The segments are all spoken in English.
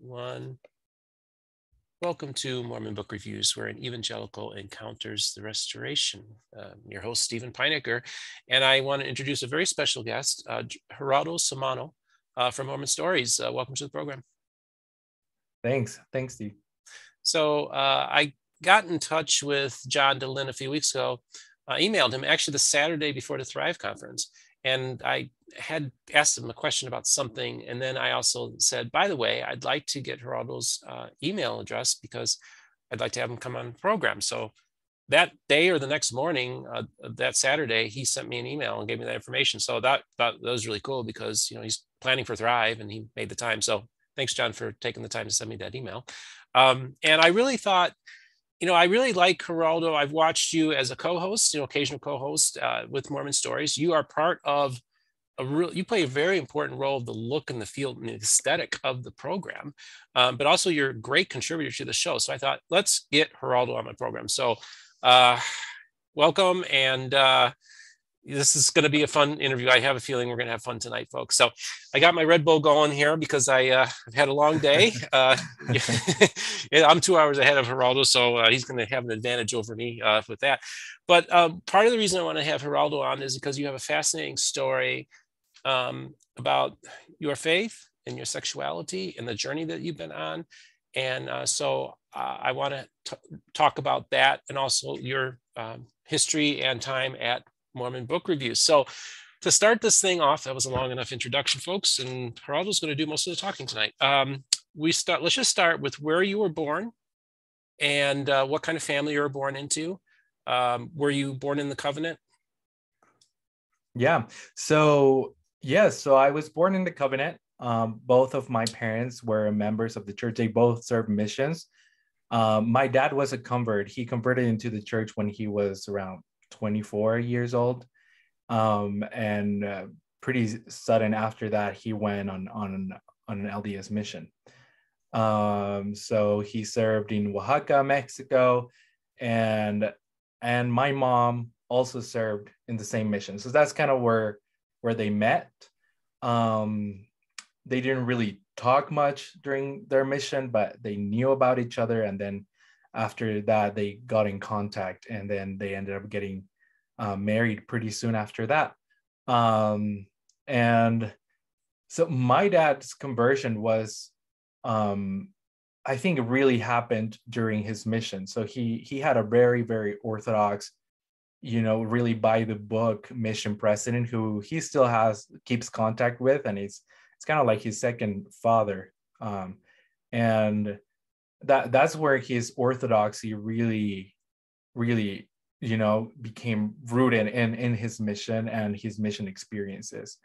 one. Welcome to Mormon Book Reviews, where an evangelical encounters the restoration. Uh, your host, Steven Pynakker, and I want to introduce a very special guest, uh, Gerardo Samano uh, from Mormon Stories. Uh, welcome to the program. Thanks. Thanks, Steve. So uh, I got in touch with John Dehlin a few weeks ago, I uh, emailed him actually the Saturday before the Thrive conference, and I had asked him a question about something. And then I also said, by the way, I'd like to get Gerardo's uh, email address because I'd like to have him come on the program. So that day or the next morning, uh, that Saturday, he sent me an email and gave me that information. So that, that, that was really cool because, you know, he's planning for Thrive and he made the time. So thanks, John, for taking the time to send me that email. Um, and I really thought, you know, I really like Gerardo. I've watched you as a co-host, you know, occasional co-host uh, with Mormon Stories. You are part of a real, you play a very important role of the look and the feel and the aesthetic of the program, um, but also you're a great contributor to the show. So I thought, let's get Gerardo on my program. So uh, welcome. And uh, this is going to be a fun interview. I have a feeling we're going to have fun tonight, folks. So I got my Red Bull going here because I, uh, I've had a long day. Uh, I'm two hours ahead of Gerardo, so uh, he's going to have an advantage over me uh, with that. But um, part of the reason I want to have Gerardo on is because you have a fascinating story um, about your faith and your sexuality and the journey that you've been on. And uh, so uh, I want to talk about that and also your um, history and time at Mormon Book Reviews. So to start this thing off, that was a long enough introduction, folks, and Gerardo's going to do most of the talking tonight. Um, we start. Let's just start with where you were born and uh, what kind of family you were born into. Um, were you born in the covenant? Yeah. So yes. So I was born in the covenant. Um, both of my parents were members of the church. They both served missions. Um, my dad was a convert. He converted into the church when he was around 24 years old. Um, and uh, pretty sudden after that, he went on, on, on an LDS mission. Um, so he served in Oaxaca, Mexico, and and my mom also served in the same mission. So that's kind of where where they met. Um, they didn't really talk much during their mission, but they knew about each other, and then after that they got in contact and then they ended up getting uh, married pretty soon after that. Um, and so my dad's conversion was um, i think it really happened during his mission. So he he had a very very orthodox you know really by the book mission president who he still has keeps contact with and it's it's kind of like his second father. Um, and that that's where his orthodoxy really really you know became rooted in in his mission and his mission experiences.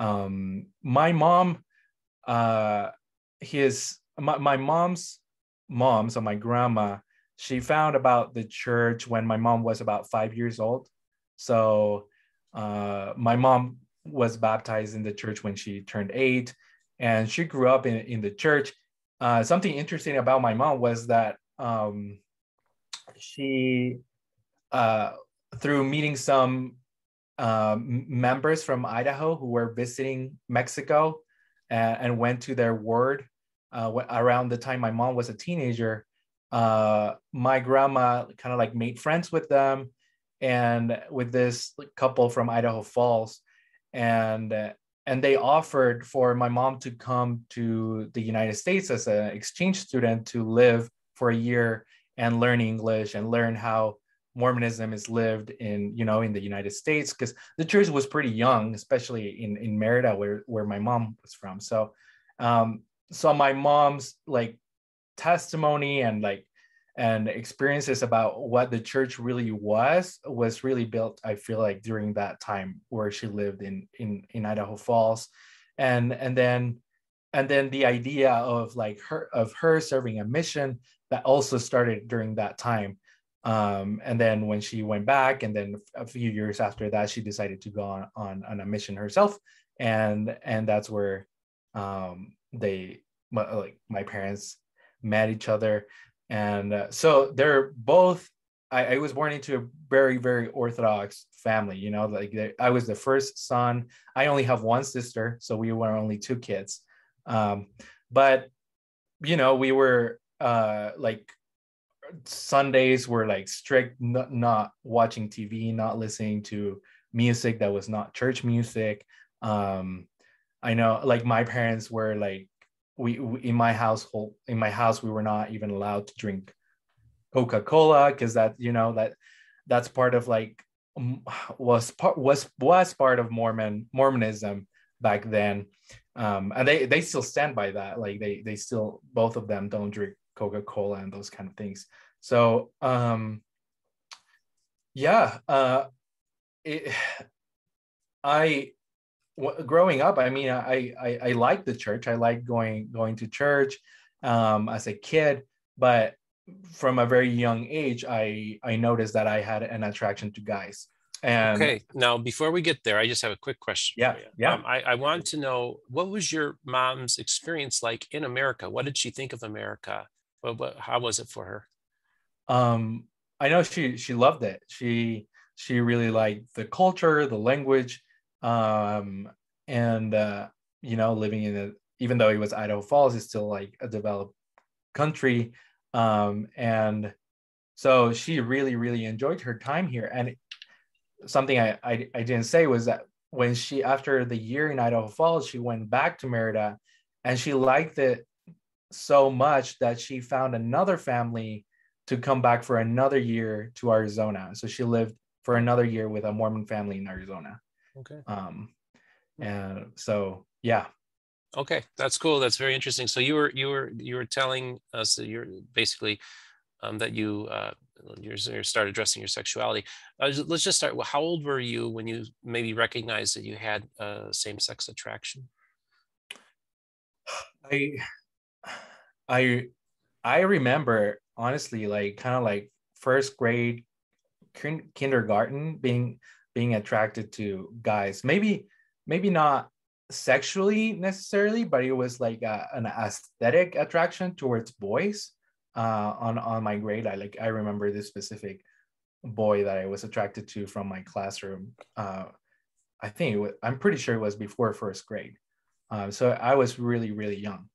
Um my mom uh his my, my mom's mom so my grandma she found about the church when my mom was about five years old. So uh my mom was baptized in the church when she turned eight and she grew up in, in the church uh, something interesting about my mom was that um, she, uh, through meeting some uh, members from Idaho who were visiting Mexico and, and went to their ward uh, around the time my mom was a teenager, uh, my grandma kind of like made friends with them and with this couple from Idaho Falls. And and they offered for my mom to come to the United States as an exchange student to live for a year and learn English and learn how Mormonism is lived in you know in the United States because the church was pretty young, especially in in Merida where where my mom was from. So, um, so my mom's like testimony and like and experiences about what the church really was was really built i feel like during that time where she lived in in in idaho falls. And and then and then the idea of like her of her serving a mission that also started during that time. Um, and then when she went back and then a few years after that she decided to go on on, on a mission herself. And and that's where um, they like my parents met each other and uh, so they're both I, I, was born into a very very orthodox family you know like i was the first son. I only have one sister so we were only two kids. Um, but you know we were uh like sundays were like strict not, not watching tv not listening to music that was not church music. Um i know like my parents were like we, we in my household in my house we were not even allowed to drink coca-cola because that you know that that's part of like was part was was part of mormon mormonism back then. Um and they they still stand by that. Like they they still both of them don't drink coca-cola and those kind of things. So um yeah uh it, i growing up i mean I, I i like the church i like going going to church um as a kid but from a very young age i i noticed that i had an attraction to guys and okay, now before we get there, I just have a quick question. Yeah, yeah. Um, I, I want to know what was your mom's experience like in America? What did she think of America? What, what, how was it for her? Um, I know she she loved it. She she really liked the culture, the language, um, and uh, you know, living in a even though it was Idaho Falls, it's still like a developed country, um, and so she really really enjoyed her time here. And something I, I, I didn't say was that when she after the year in Idaho Falls, she went back to Merida, and she liked it so much that she found another family to come back for another year to Arizona. So she lived for another year with a Mormon family in Arizona. Okay. Um, and so yeah. Okay, that's cool. That's very interesting. So you were you were you were telling us that you're basically um, that you uh, you start addressing your sexuality. Uh, let's just start. How old were you when you maybe recognized that you had uh, same-sex attraction? I, I, I remember honestly, like kind of like first grade, kindergarten, being being attracted to guys. Maybe, maybe not sexually necessarily, but it was like a, an aesthetic attraction towards boys uh, on on my grade. I like I remember this specific boy that I was attracted to from my classroom. Uh, I think was, I'm pretty sure it was before first grade. Uh, so I was really really young,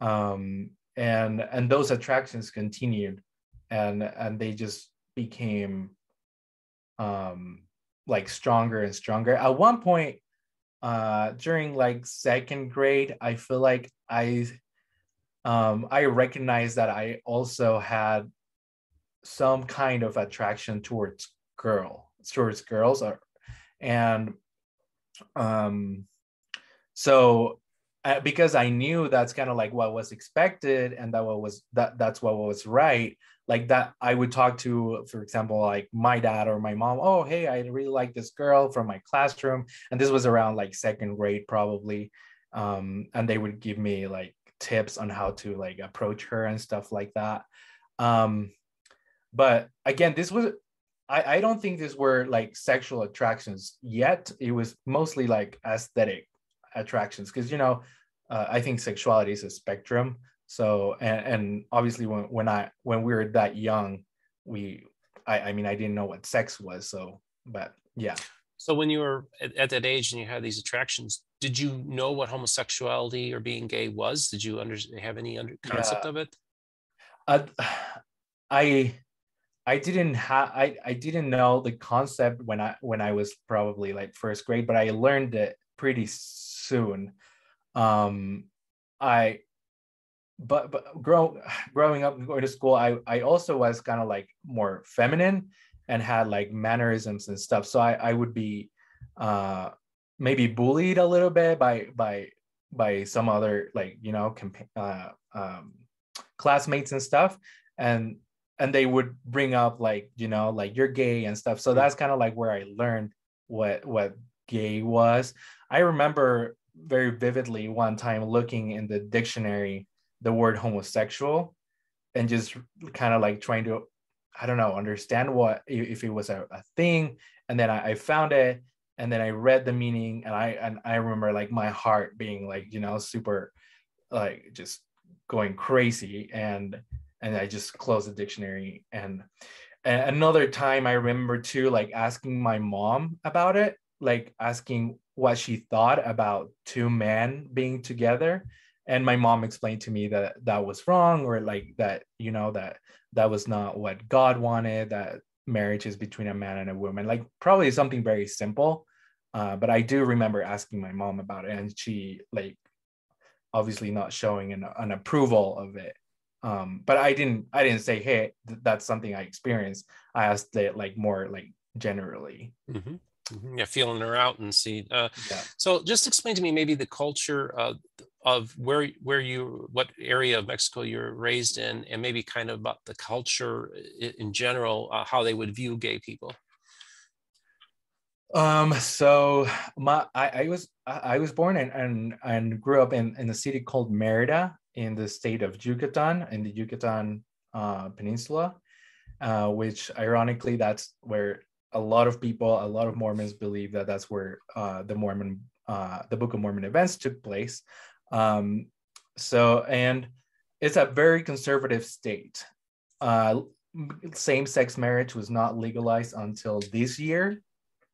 um, and and those attractions continued, and and they just became um, like stronger and stronger. At one point, uh, during like second grade, I feel like I um, I recognized that I also had some kind of attraction towards girl towards girls or, and um so uh, because i knew that's kind of like what was expected and that what was that that's what was right like that i would talk to for example like my dad or my mom oh hey i really like this girl from my classroom and this was around like second grade probably um and they would give me like tips on how to like approach her and stuff like that. Um, but again, this was I, I don't think these were like sexual attractions yet. It was mostly like aesthetic attractions because you know uh, I think sexuality is a spectrum. So and, and obviously when when I when we were that young, we I, I mean I didn't know what sex was. So but yeah. So when you were at, at that age and you had these attractions, did you know what homosexuality or being gay was? Did you under, have any under, concept yeah. of it? Uh, I I didn't have I, I didn't know the concept when I when I was probably like first grade, but I learned it pretty soon. Um, I but but grow, growing up going to school, I I also was kind of like more feminine and had like mannerisms and stuff. So I I would be uh maybe bullied a little bit by by by some other like you know comp- uh, um, classmates and stuff and and they would bring up like you know like you're gay and stuff so that's kind of like where i learned what what gay was i remember very vividly one time looking in the dictionary the word homosexual and just kind of like trying to i don't know understand what if it was a, a thing and then I, I found it and then I read the meaning and I and I remember like my heart being like you know super like just going crazy and and I just closed the dictionary and, and another time I remember too like asking my mom about it like asking what she thought about two men being together. And my mom explained to me that that was wrong or like that you know that that was not what god wanted that marriage is between a man and a woman. Like probably something very simple uh, but i do remember asking my mom about it and she like obviously not showing an, an approval of it. Um, but i didn't i didn't say hey th- that's something i experienced. I asked it like more like generally. Mm-hmm. Mm-hmm. Yeah, feeling her out and see. Uh, yeah. So, just explain to me maybe the culture of of where where you what area of Mexico you're raised in, and maybe kind of about the culture in general, uh, how they would view gay people. Um. So my I, I was I was born and and and grew up in in a city called Merida in the state of Yucatan in the Yucatan uh, Peninsula, uh, which ironically that's where a lot of people, a lot of Mormons believe that that's where uh, the Mormon, uh, the Book of Mormon events took place. Um, so, and it's a very conservative state. Uh, same-sex marriage was not legalized until this year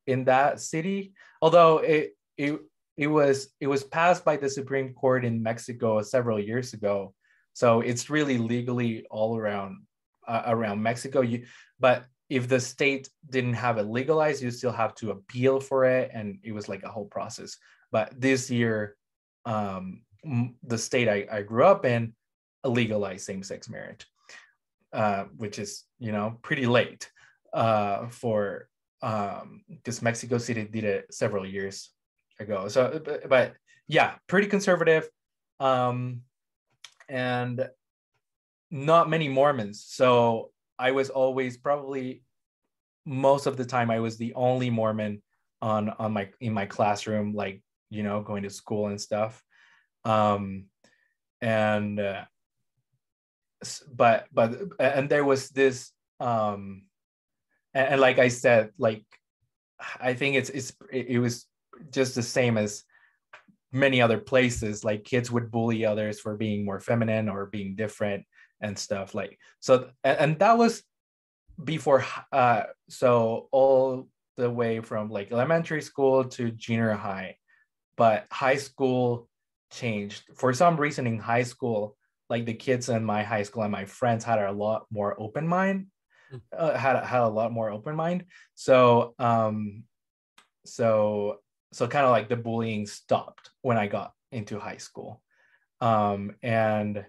in that city, although it it it was it was passed by the Supreme Court in Mexico several years ago. So it's really legally all around uh, around Mexico. You, but if the state didn't have it legalized, you still have to appeal for it, and it was like a whole process. But this year, um, the state I, I grew up in legalized same-sex marriage, uh, which is you know pretty late uh, for because um, Mexico City did it several years ago. So, but, but yeah, pretty conservative, um, and not many Mormons. So I was always probably most of the time I was the only Mormon on on my in my classroom, like you know, going to school and stuff. Um, and uh, but but and there was this um, and, and like I said, like I think it's it's it was just the same as many other places like kids would bully others for being more feminine or being different and stuff like so and, and that was before uh so all the way from like elementary school to junior high. But high school changed. For some reason in high school like the kids in my high school and my friends had a lot more open mind hmm. uh, had had a lot more open mind. So um so so kind of like the bullying stopped when i got into high school. Um and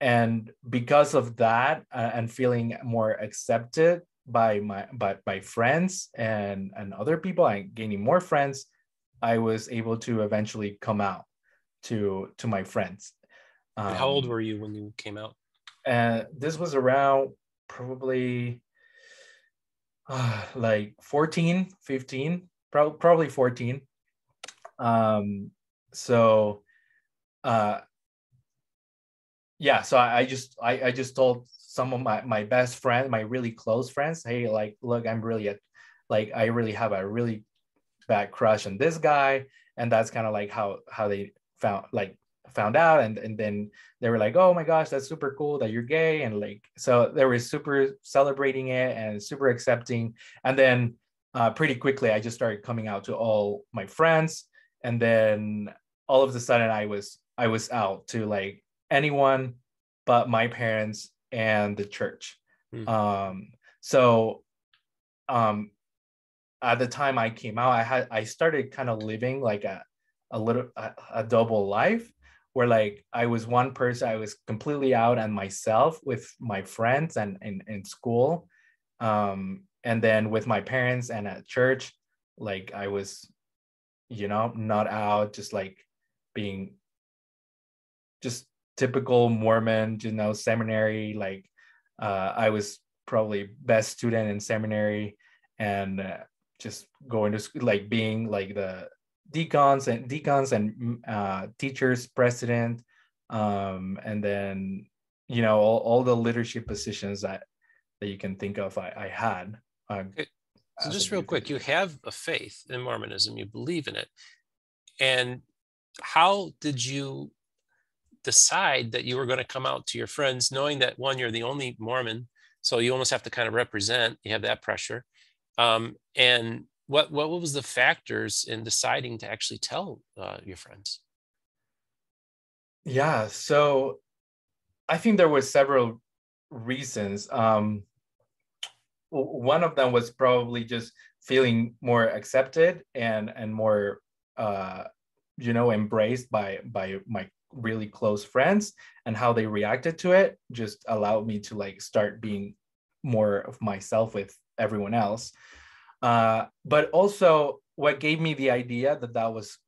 and because of that uh, and feeling more accepted by my by, by friends and and other people and gaining more friends i was able to eventually come out to to my friends. Um, how old um, were you when you came out? and this was around probably uh, like 14 15 pro- probably 14 um so uh yeah so I, I, just I, I just told some of my my best friends my really close friends hey like look i'm really like i really have a really bad crush on this guy and that's kind of like how how they found like found out and and then they were like oh my gosh that's super cool that you're gay and like so they were super celebrating it and super accepting and then uh, pretty quickly i just started coming out to all my friends and then all of a sudden i was i was out to like anyone but my parents and the church. Mm. Um, so um, at the time I came out, I had I started kind of living like a a little a, a double life where like I was one person, I was completely out and myself with my friends and in, in school. Um, and then with my parents and at church, like I was, you know, not out, just like being just typical Mormon, you know, seminary. Like uh, I was probably best student in seminary, and uh, just going to school, like being like the deacons and deacons and uh, teachers president, um, and then you know all, all the leadership positions that that you can think of. I, I had. Um, so just real quick, you have a faith in Mormonism. You believe in it, and how did you decide that you were going to come out to your friends, knowing that one, you're the only Mormon, so you almost have to kind of represent. You have that pressure. Um, and what what was the factors in deciding to actually tell uh, your friends? Yeah, so I think there were several reasons. Um, one of them was probably just feeling more accepted and and more uh, you know embraced by by my really close friends and how they reacted to it just allowed me to like start being more of myself with everyone else. Uh, but also what gave me the idea that that was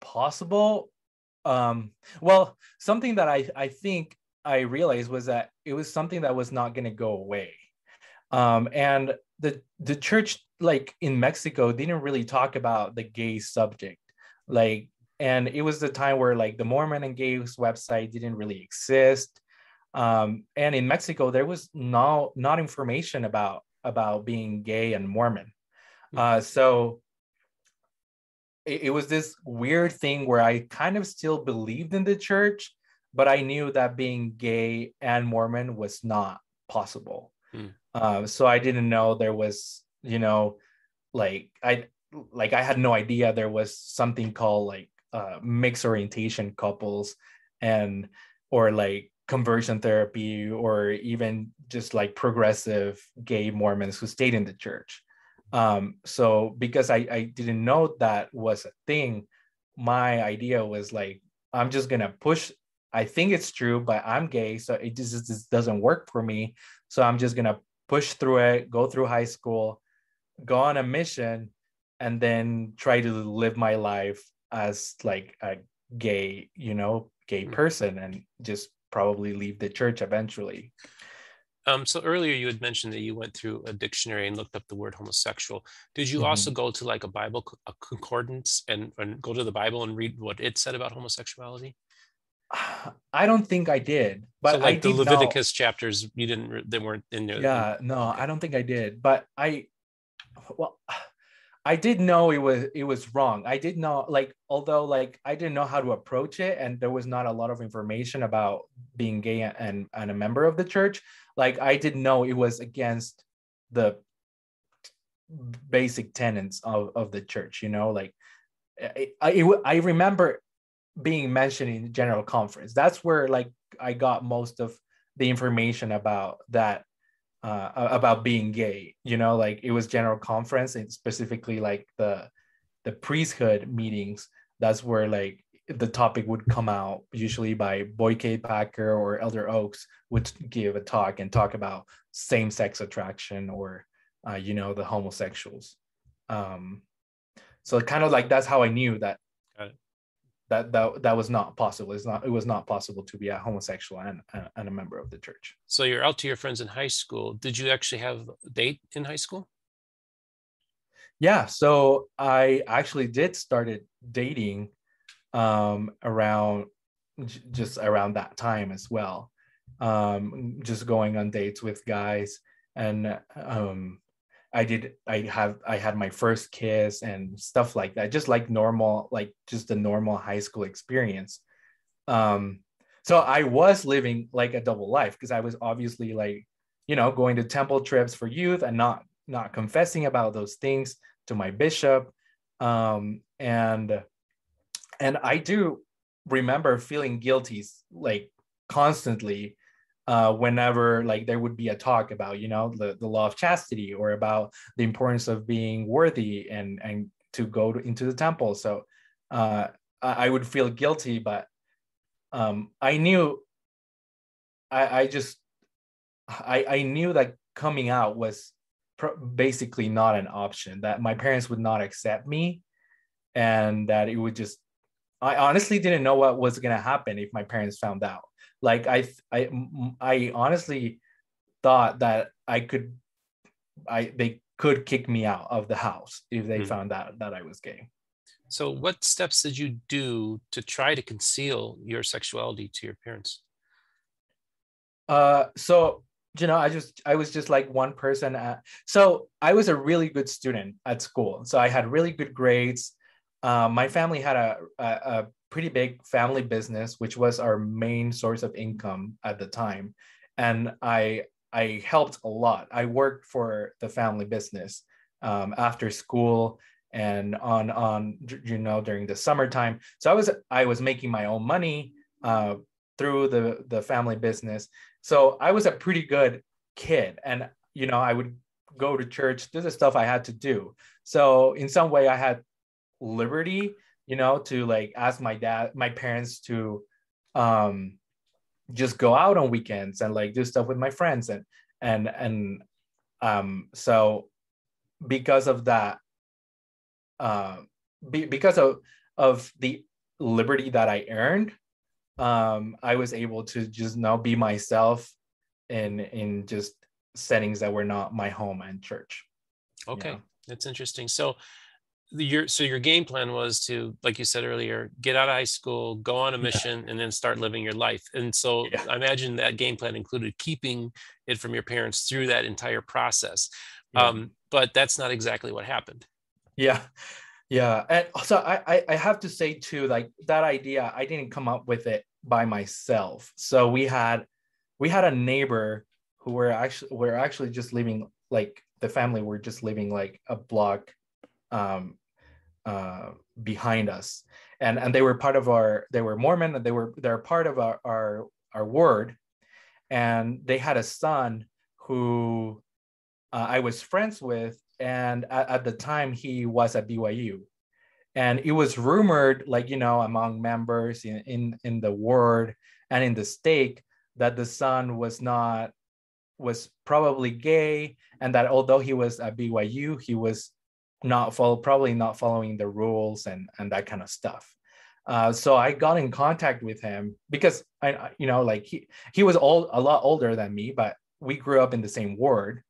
possible um, well something that i i think i realized was that it was something that was not going to go away. Um, and the the church like in mexico didn't really talk about the gay subject. Like and it was the time where like the mormon and gays website didn't really exist um, and in mexico there was no not information about about being gay and mormon hmm. uh, so it, it was this weird thing where i kind of still believed in the church but i knew that being gay and mormon was not possible mm. uh, so i didn't know there was you know like i like i had no idea there was something called like uh, mixed orientation couples and or like conversion therapy or even just like progressive gay mormons who stayed in the church. Um, so because I, I didn't know that was a thing my idea was like i'm just gonna push i think it's true but i'm gay so it just, just doesn't work for me. So i'm just gonna push through it go through high school go on a mission and then try to live my life as like a gay, you know, gay mm. person and just probably leave the church eventually. Um, so earlier you had mentioned that you went through a dictionary and looked up the word homosexual. Did you mm-hmm. also go to like a Bible a concordance and, and go to the Bible and read what it said about homosexuality? I don't think I did, but so like I the Leviticus know. chapters, you didn't. They weren't in there. Yeah, no. I don't think I did. But I, well, I did know it was it was wrong. I did know like although like I didn't know how to approach it and there was not a lot of information about being gay and and a member of the church. Like I did know it was against the basic tenets of, of the church, you know, like I, I, I remember being mentioned in general conference. That's where like I got most of the information about that uh, about being gay. You know, like it was general conference and specifically like the the priesthood meetings. That's where like the topic would come out usually by Boyd K. Packer or Elder Oaks would give a talk and talk about same-sex attraction or uh, you know the homosexuals. Um, so kind of like that's how I knew that that that that was not possible. It's not it was not possible to be a homosexual and and a member of the church. So you're out to your friends in high school. Did you actually have a date in high school? Yeah, so I actually did started dating um, around just around that time as well. Um, just going on dates with guys and um, I did I have I had my first kiss and stuff like that, just like normal, like just a normal high school experience. Um, so I was living like a double life because I was obviously like, you know, going to temple trips for youth and not not confessing about those things to my bishop. Um, and and I do remember feeling guilty like constantly uh, whenever like there would be a talk about you know the, the law of chastity or about the importance of being worthy and and to go to, into the temple. So uh, I, would feel guilty but um, i knew i i just i i knew that coming out was basically not an option that my parents would not accept me and that it would just i honestly didn't know what was going to happen if my parents found out like I I I honestly thought that I could I they could kick me out of the house if they mm. found out that I was gay. So what steps did you do to try to conceal your sexuality to your parents? Uh so you know, I just I was just like one person at so I was a really good student at school. So I had really good grades. Um, my family had a, a, a pretty big family business, which was our main source of income at the time. And I I helped a lot. I worked for the family business um, after school and on on you know during the summertime. So I was I was making my own money. uh, through the the family business. So I was a pretty good kid, and you know I would go to church. This is stuff I had to do. So in some way, I had liberty, you know, to like ask my dad, my parents to um, just go out on weekends and like do stuff with my friends and and and um, so because of that, uh, be, because of of the liberty that I earned, um, I was able to just now be myself in in just settings that were not my home and church. Okay, you know? that's interesting. So your so your game plan was to like you said earlier get out of high school go on a mission yeah. and then start living your life and so yeah. i imagine that game plan included keeping it from your parents through that entire process yeah. um, but that's not exactly what happened yeah yeah and also I, I have to say too like that idea i didn't come up with it by myself so we had we had a neighbor who were actually were actually just living like the family were just living like a block um, uh, behind us, and and they were part of our they were Mormon and they were they're part of our our, our ward, and they had a son who uh, I was friends with, and at, at the time he was at BYU, and it was rumored like you know among members in in, in the ward and in the stake that the son was not was probably gay and that although he was at BYU he was not follow probably not following the rules and and that kind of stuff uh, so I got in contact with him because I, you know, like he he was old, a lot older than me, but we grew up in the same ward.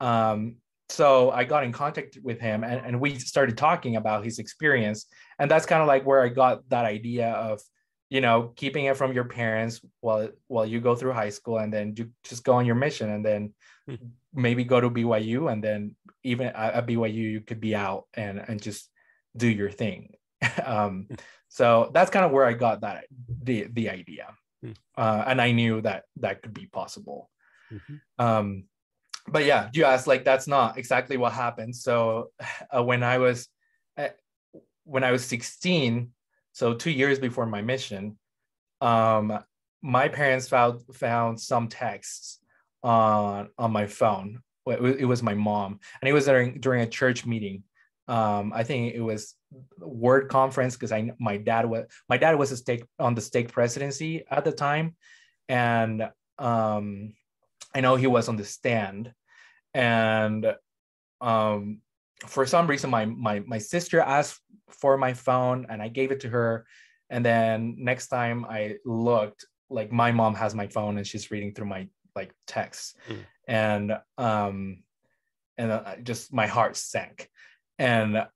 Um, so I got in contact with him, and, and we started talking about his experience, and that's kind of like where I got that idea of, you know, keeping it from your parents while while you go through high school, and then you just go on your mission, and then mm-hmm. maybe go to BYU, and then even at BYU you could be out and and just do your thing. um, so that's kind of where I got that the the idea, mm-hmm. uh, and I knew that that could be possible. Mm-hmm. Um, but yeah, you asked like that's not exactly what happened. So uh, when I was uh, when I was 16, so two years before my mission, um, my parents found found some texts on on my phone it was my mom, and it was during during a church meeting. Um, I think it was ward conference because I my dad was my dad was a stake on the stake presidency at the time, and um, I know he was on the stand, and um, for some reason my my my sister asked for my phone and I gave it to her, and then next time I looked, like my mom has my phone and she's reading through my like texts. Mm and um and uh, just my heart sank and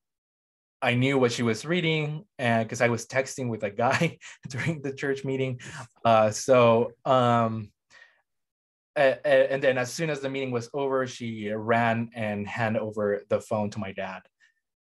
I knew what she was reading, and because I was texting with a guy during the church meeting, uh, so um, and, and then as soon as the meeting was over, she ran and handed over the phone to my dad,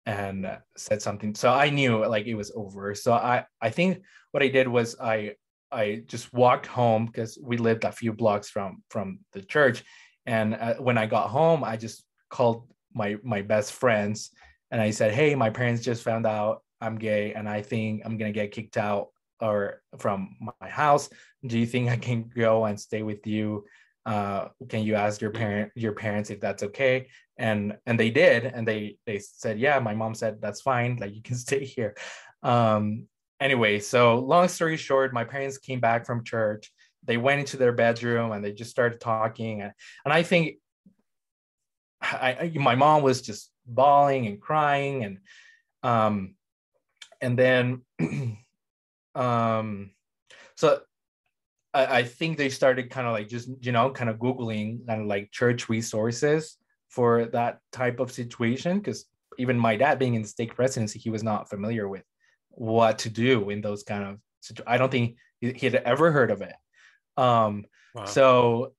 and said something. So I knew like it was over. So I I think what I did was I I just walked home because we lived a few blocks from from the church, and uh, when I got home, I just called my my best friends and I said, "Hey, my parents just found out I'm gay, and I think I'm gonna get kicked out or from my house. Do you think I can go and stay with you? Uh, can you ask your parent your parents if that's okay?" And and they did, and they they said, "Yeah." My mom said, "That's fine. Like you can stay here." Um, anyway, so long story short, my parents came back from church they went into their bedroom and they just started talking. And, and i think I, my mom was just bawling and crying and um and then um so I, I think they started kind of like just you know kind of googling of like church resources for that type of situation. Because even my dad being in the stake presidency he was not familiar with what to do in those kind of i don't think he had ever heard of it um, wow. So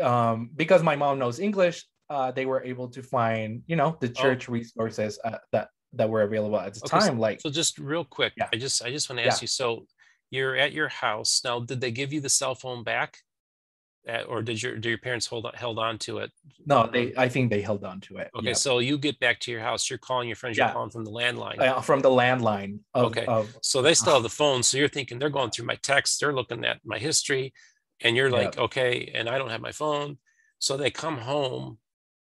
um, because my mom knows English, uh, they were able to find you know the oh. church oh. resources uh, that that were available at the okay, time. So, like so, just real quick, yeah. I just I just want to ask yeah. you. So you're at your house now. Did they give you the cell phone back? uh, or did your do your parents hold on, held on to it? No, they. I think they held on to it. Okay, yeah. so you get back to your house. You're calling your friends. You're Yeah. calling from the landline. Uh, from the landline. Of, Okay. Of, So they still have the phone. So you're thinking they're going through my texts, they're looking at my history, and you're like, okay, and I don't have my phone. So they come home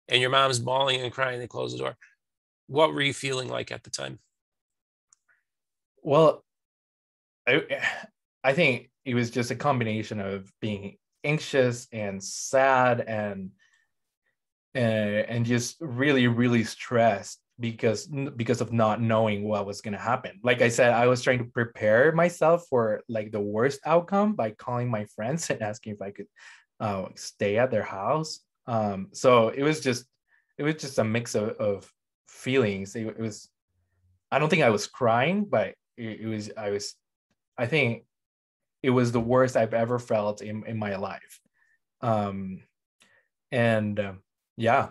and your mom's bawling and crying, they close the door. What were you feeling like at the time? well, I, I think it was just a combination of being anxious and sad and uh, and just really really stressed because because of not knowing what was going to happen. Like i said i was trying to prepare myself for like the worst outcome by calling my friends and asking if i could uh, stay at their house. Um so it was just it was just a mix of, of feelings. It, it was i don't think i was crying but it, it was i was i think it was the worst i've ever felt in, in my life. Um and um, yeah.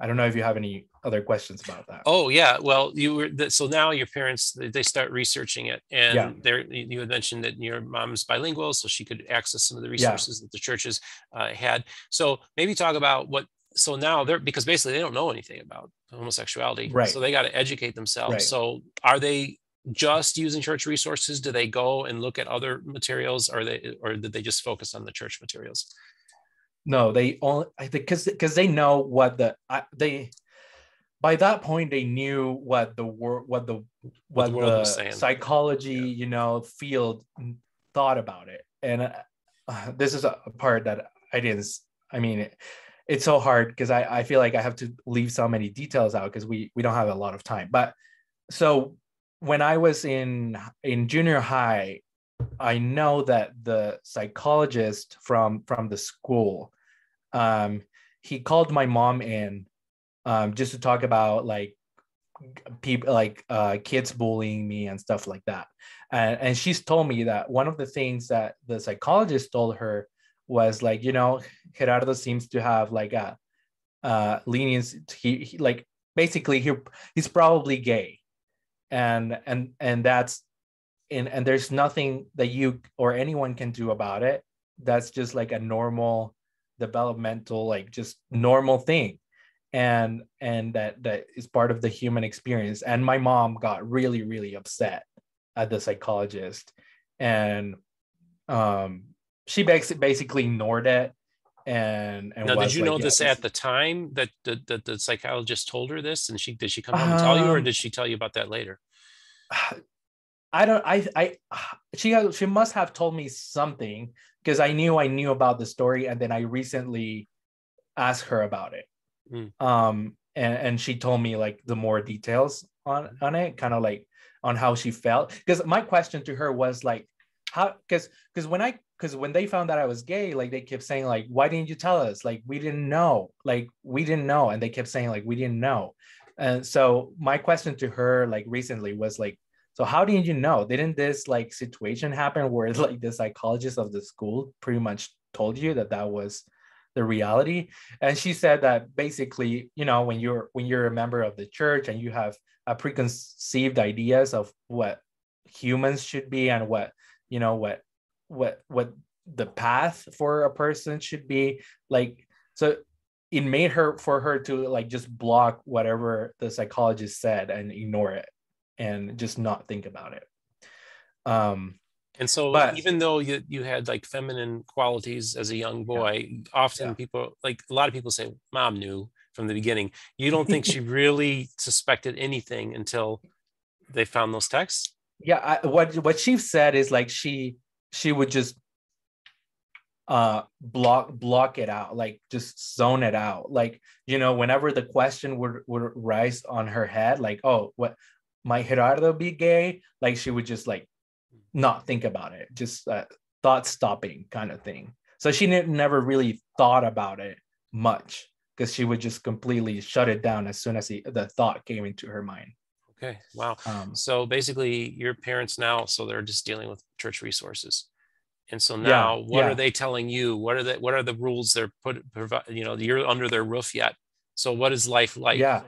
I don't know if you have any other questions about that Oh yeah, well you were so now your parents they start researching it, and Yeah. there you had mentioned that your mom's bilingual, so she could access some of the Yeah. resources that the churches uh, had. So maybe talk about what. So now they're because basically they don't know anything about homosexuality, Right. So they got to educate themselves. Right. So are they just using church resources? Do they go and look at other materials, or they or did they just focus on the church materials? no they only because because they know what the I, they by that point they knew what the world what the what, the world the, was saying. psychology you know field thought about it. And uh, this is a part that i didn't i mean it, it's so hard because I, I feel like i have to leave so many details out because we we don't have a lot of time. But so when i was in in junior high i know that the psychologist from from the school um he called my mom in um just to talk about like people like uh kids bullying me and stuff like that. And and she's told me that one of the things that the psychologist told her was like you know gerardo seems to have like a uh lenience he, he like basically he he's probably gay. And and and that's and and there's nothing that you or anyone can do about it. That's just like a normal developmental like just normal thing and and that that is part of the human experience and my mom got really really upset at the psychologist and um she basically basically ignored it and and Now, did you like, know "Yeah, this at the time that the, that the psychologist told her this, and she did she come home and tell you, or Um, did she tell you about that later? I don't I I she she must have told me something because I knew I knew about the story and then I recently asked her about it. Mm. Um and and she told me like the more details on on it kind of like on how she felt. Because my question to her was like how because because when I because when they found that I was gay like they kept saying like why didn't you tell us? Like we didn't know. Like we didn't know. And they kept saying like we didn't know. And so my question to her like recently was like so how did you know? Didn't this like situation happen where like the psychologist of the school pretty much told you that that was the reality? And she said that basically, you know, when you're when you're a member of the church and you have a preconceived ideas of what humans should be and what you know what what what the path for a person should be like so it made her for her to like just block whatever the psychologist said and ignore it and just not think about it. Um, And so, but- even though you you had like feminine qualities as a young boy, often Yeah. people like a lot of people say, "Mom knew from the beginning." You don't think she really suspected anything until they found those texts? yeah, I, what what she said is like she she would just uh block block it out like just zone it out like you know whenever the question would would rise on her head like oh what might gerardo be gay like she would just like not think about it just uh, thought stopping kind of thing so she ne- never really thought about it much because she would just completely shut it down as soon as he, the thought came into her mind Okay, wow. um So basically, your parents now, so they're just dealing with church resources. And so Yeah, now, what yeah. are they telling you? What are the what are the rules they're put provide? You know, you're under their roof yet. So what is life like? yeah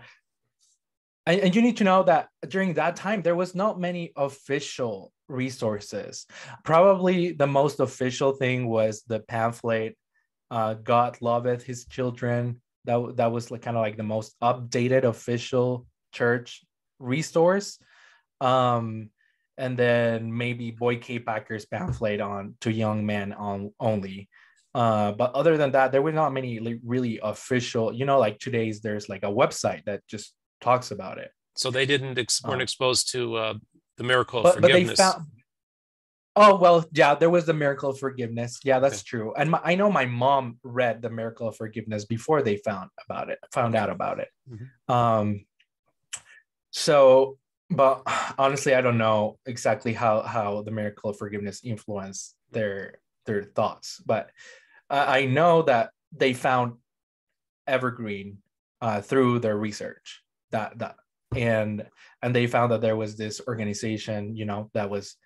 and, and you need to know that during that time there was not many official resources. Probably the most official thing was the pamphlet uh, god loveth his children. That, that was like kind of like the most updated official church resource. Um, and then maybe boyd k packer's pamphlet on to young men on only. Uh, but other than that there were not many like, really official you know like today's there's like a website that just talks about it. So they didn't ex- weren't um, exposed to uh, the miracle of but, forgiveness. But they found, oh well, yeah, there was the miracle of forgiveness. Yeah, that's okay. true. And my, I know my mom read the miracle of forgiveness before they found about it, found out about it. Mm-hmm. Um, so, but honestly, I don't know exactly how how the miracle of forgiveness influenced their their thoughts, but uh, I know that they found evergreen uh, through their research that that and and they found that there was this organization you know that was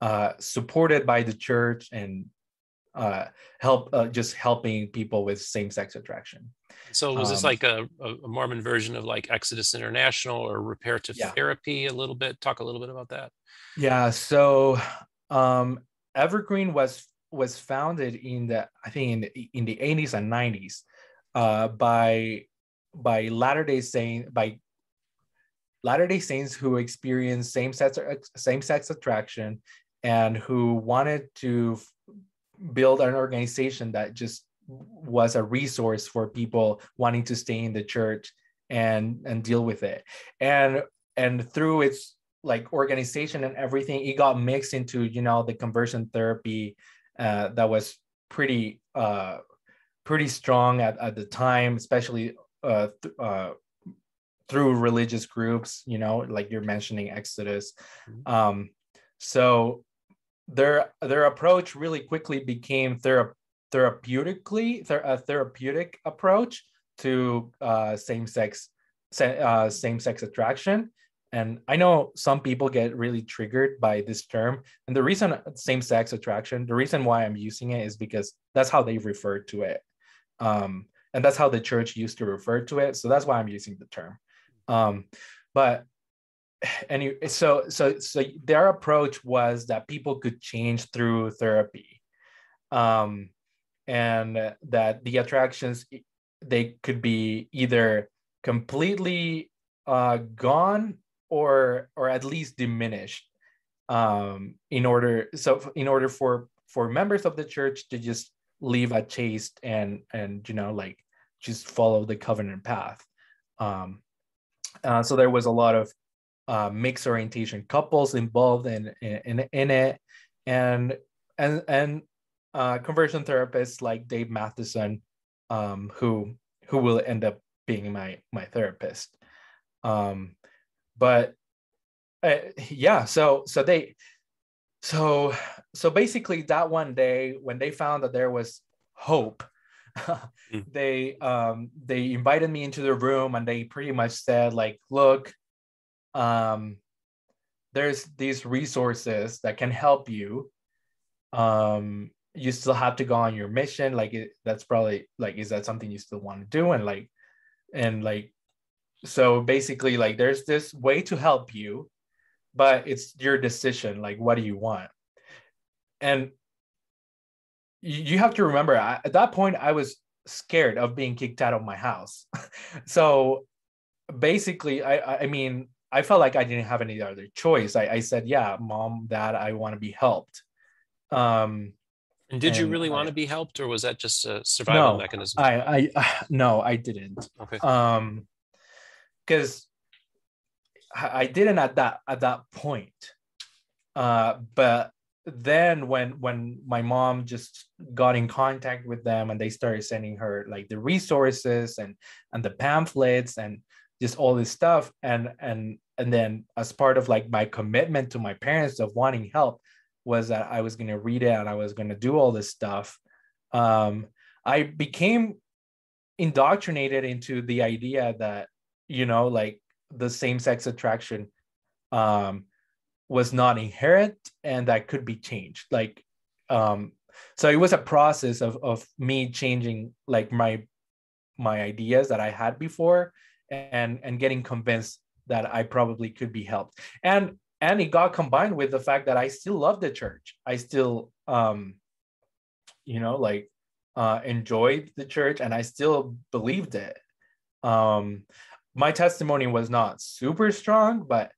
uh, supported by the church and uh, help uh, just helping people with same-sex attraction. So was um, this like a, a, mormon version of like exodus international or reparative yeah. therapy a little bit? Talk a little bit about that. Yeah so um, evergreen was was founded in the i think in the, in the 80s and 90s uh, by by latter day saint by Latter day Saints who experienced same sex same sex attraction and who wanted to build an organization that just was a resource for people wanting to stay in the church and and deal with it. And and through its like organization and everything it got mixed into you know the conversion therapy uh, that was pretty uh pretty strong at, at the time especially uh, th- uh through religious groups you know like you're mentioning exodus. Mm-hmm. um, so their their approach really quickly became thera- therapeutically ther- a therapeutic approach to uh, same-sex uh, same-sex attraction. And i know some people get really triggered by this term. And the reason same-sex attraction the reason why i'm using it is because that's how they refer to it. Um, and that's how the church used to refer to it. So that's why i'm using the term um, but anyway, so so so their approach was that people could change through therapy, um, and that the attractions they could be either completely uh, gone or or at least diminished. Um, in order so in order for for members of the church to just leave a chaste and and you know like just follow the covenant path. Um, uh, so there was a lot of uh, mixed orientation couples involved in, in, in it. And, and, and uh, conversion therapists like Dave Matheson, um, who, who will end up being my, my therapist. Um, but uh, yeah, so, so they, so, so basically that one day when they found that there was hope. they um they invited me into the room and they pretty much said like look um there's these resources that can help you. Um you still have to go on your mission. Like it, that's probably like is that something you still want to do? And like and like so basically like there's this way to help you but it's your decision like what do you want? And you have to remember I, at that point i was scared of being kicked out of my house. So basically i i mean i felt like i didn't have any other choice. I, I said yeah mom dad i want to be helped. Um and did and you really I, want to be helped or was that just a survival no, mechanism? I i no i didn't. Okay. Um because i didn't at that at that point. Uh but then when when my mom just got in contact with them and they started sending her like the resources and and the pamphlets and just all this stuff and and and then as part of like my commitment to my parents of wanting help was that i was going to read it and i was going to do all this stuff um i became indoctrinated into the idea that you know like the same sex attraction um was not inherent and that could be changed like um so it was a process of of me changing like my my ideas that i had before and and getting convinced that I probably could be helped. And and it got combined with the fact that I still love the church. I still um you know like uh enjoyed the church and I still believed it. Um my testimony was not super strong, but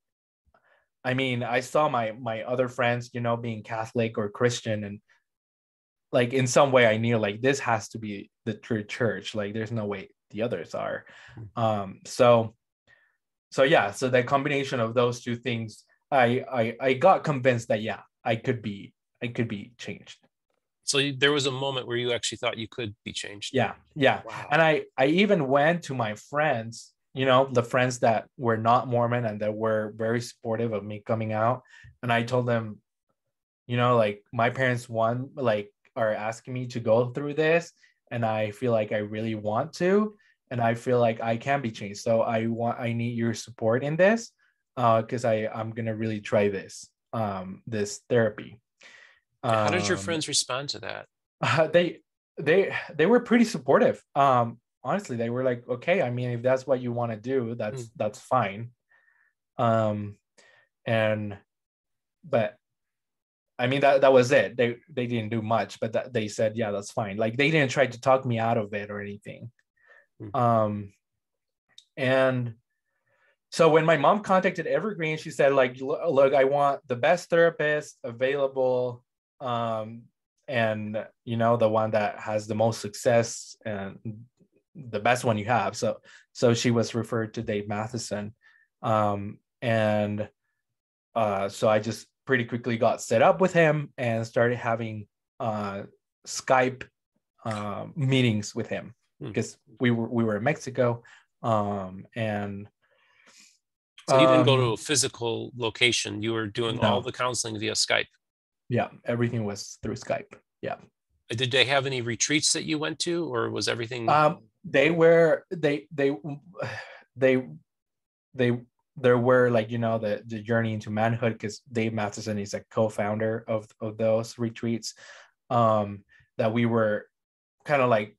I mean, I saw my my other friends, you know, being Catholic or Christian and like in some way I knew like this has to be the true church. Like there's no way the others are. Hmm. Um so so yeah, so the combination of those two things, I I I got convinced that yeah, I could be I could be changed. So you, there was a moment where you actually thought you could be changed. Yeah, yeah. Wow. And I I even went to my friends, you know, the friends that were not Mormon and that were very supportive of me coming out, and I told them, you know, like my parents want like are asking me to go through this, and I feel like I really want to, and I feel like I can be changed. So I want I need your support in this because uh, I I'm gonna really try this um this therapy. How did your um, friends respond to that? Uh, they they they were pretty supportive. Um, honestly, they were like, okay, I mean, if that's what you want to do, that's mm. that's fine. Um, and but I mean that that was it. They they didn't do much, but that, they said, yeah, that's fine. Like they didn't try to talk me out of it or anything. Mm. Um, and so when my mom contacted Evergreen, she said, like, look, I want the best therapist available, um, and you know, the one that has the most success and the best one you have. So, so she was referred to Dave Matheson, um, and uh, so I just pretty quickly got set up with him and started having uh, Skype uh, meetings with him because hmm. we were we were in Mexico, um, and so you didn't go to um, a physical location. You were doing no. all the counseling via Skype. Yeah, everything was through Skype. Yeah. Did they have any retreats that you went to, or was everything? Um, they were they they they they there were like you know the the journey into manhood because Dave Matheson is a co-founder of of those retreats. Um, that we were kind of like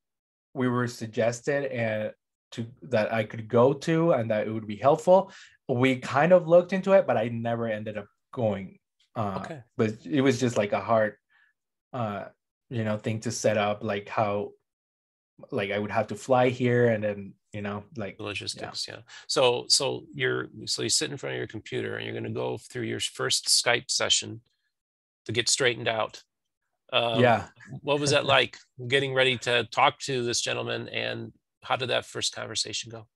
we were suggested and to that I could go to and that it would be helpful. We kind of looked into it, but I never ended up going. Uh, okay. But it was just like a hard, uh, you know, thing to set up, like how, like I would have to fly here and then you know like logistics yeah. yeah. so so you're so you sit in front of your computer and you're going to go through your first skype session to get straightened out um, yeah. what was that like getting ready to talk to this gentleman and how did that first conversation go?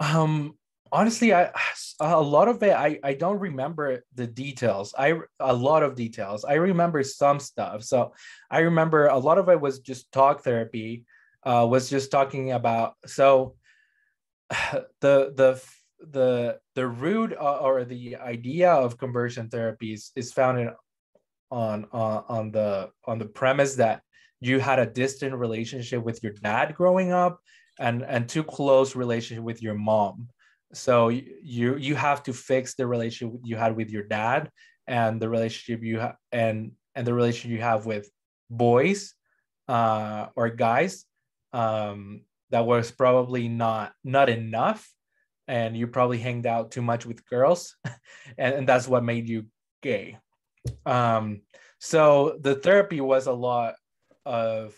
Um, honestly, I a lot of it I I don't remember the details. I a lot of details. I remember some stuff. So I remember a lot of it was just talk therapy. Uh, was just talking about so the the the the root uh, or the idea of conversion therapies is founded on uh, on the on the premise that you had a distant relationship with your dad growing up and and too close relationship with your mom. So you you have to fix the relationship you had with your dad and the relationship you have and and the relationship you have with boys uh, or guys um, that was probably not not enough and you probably hanged out too much with girls and, and that's what made you gay um, so the therapy was a lot of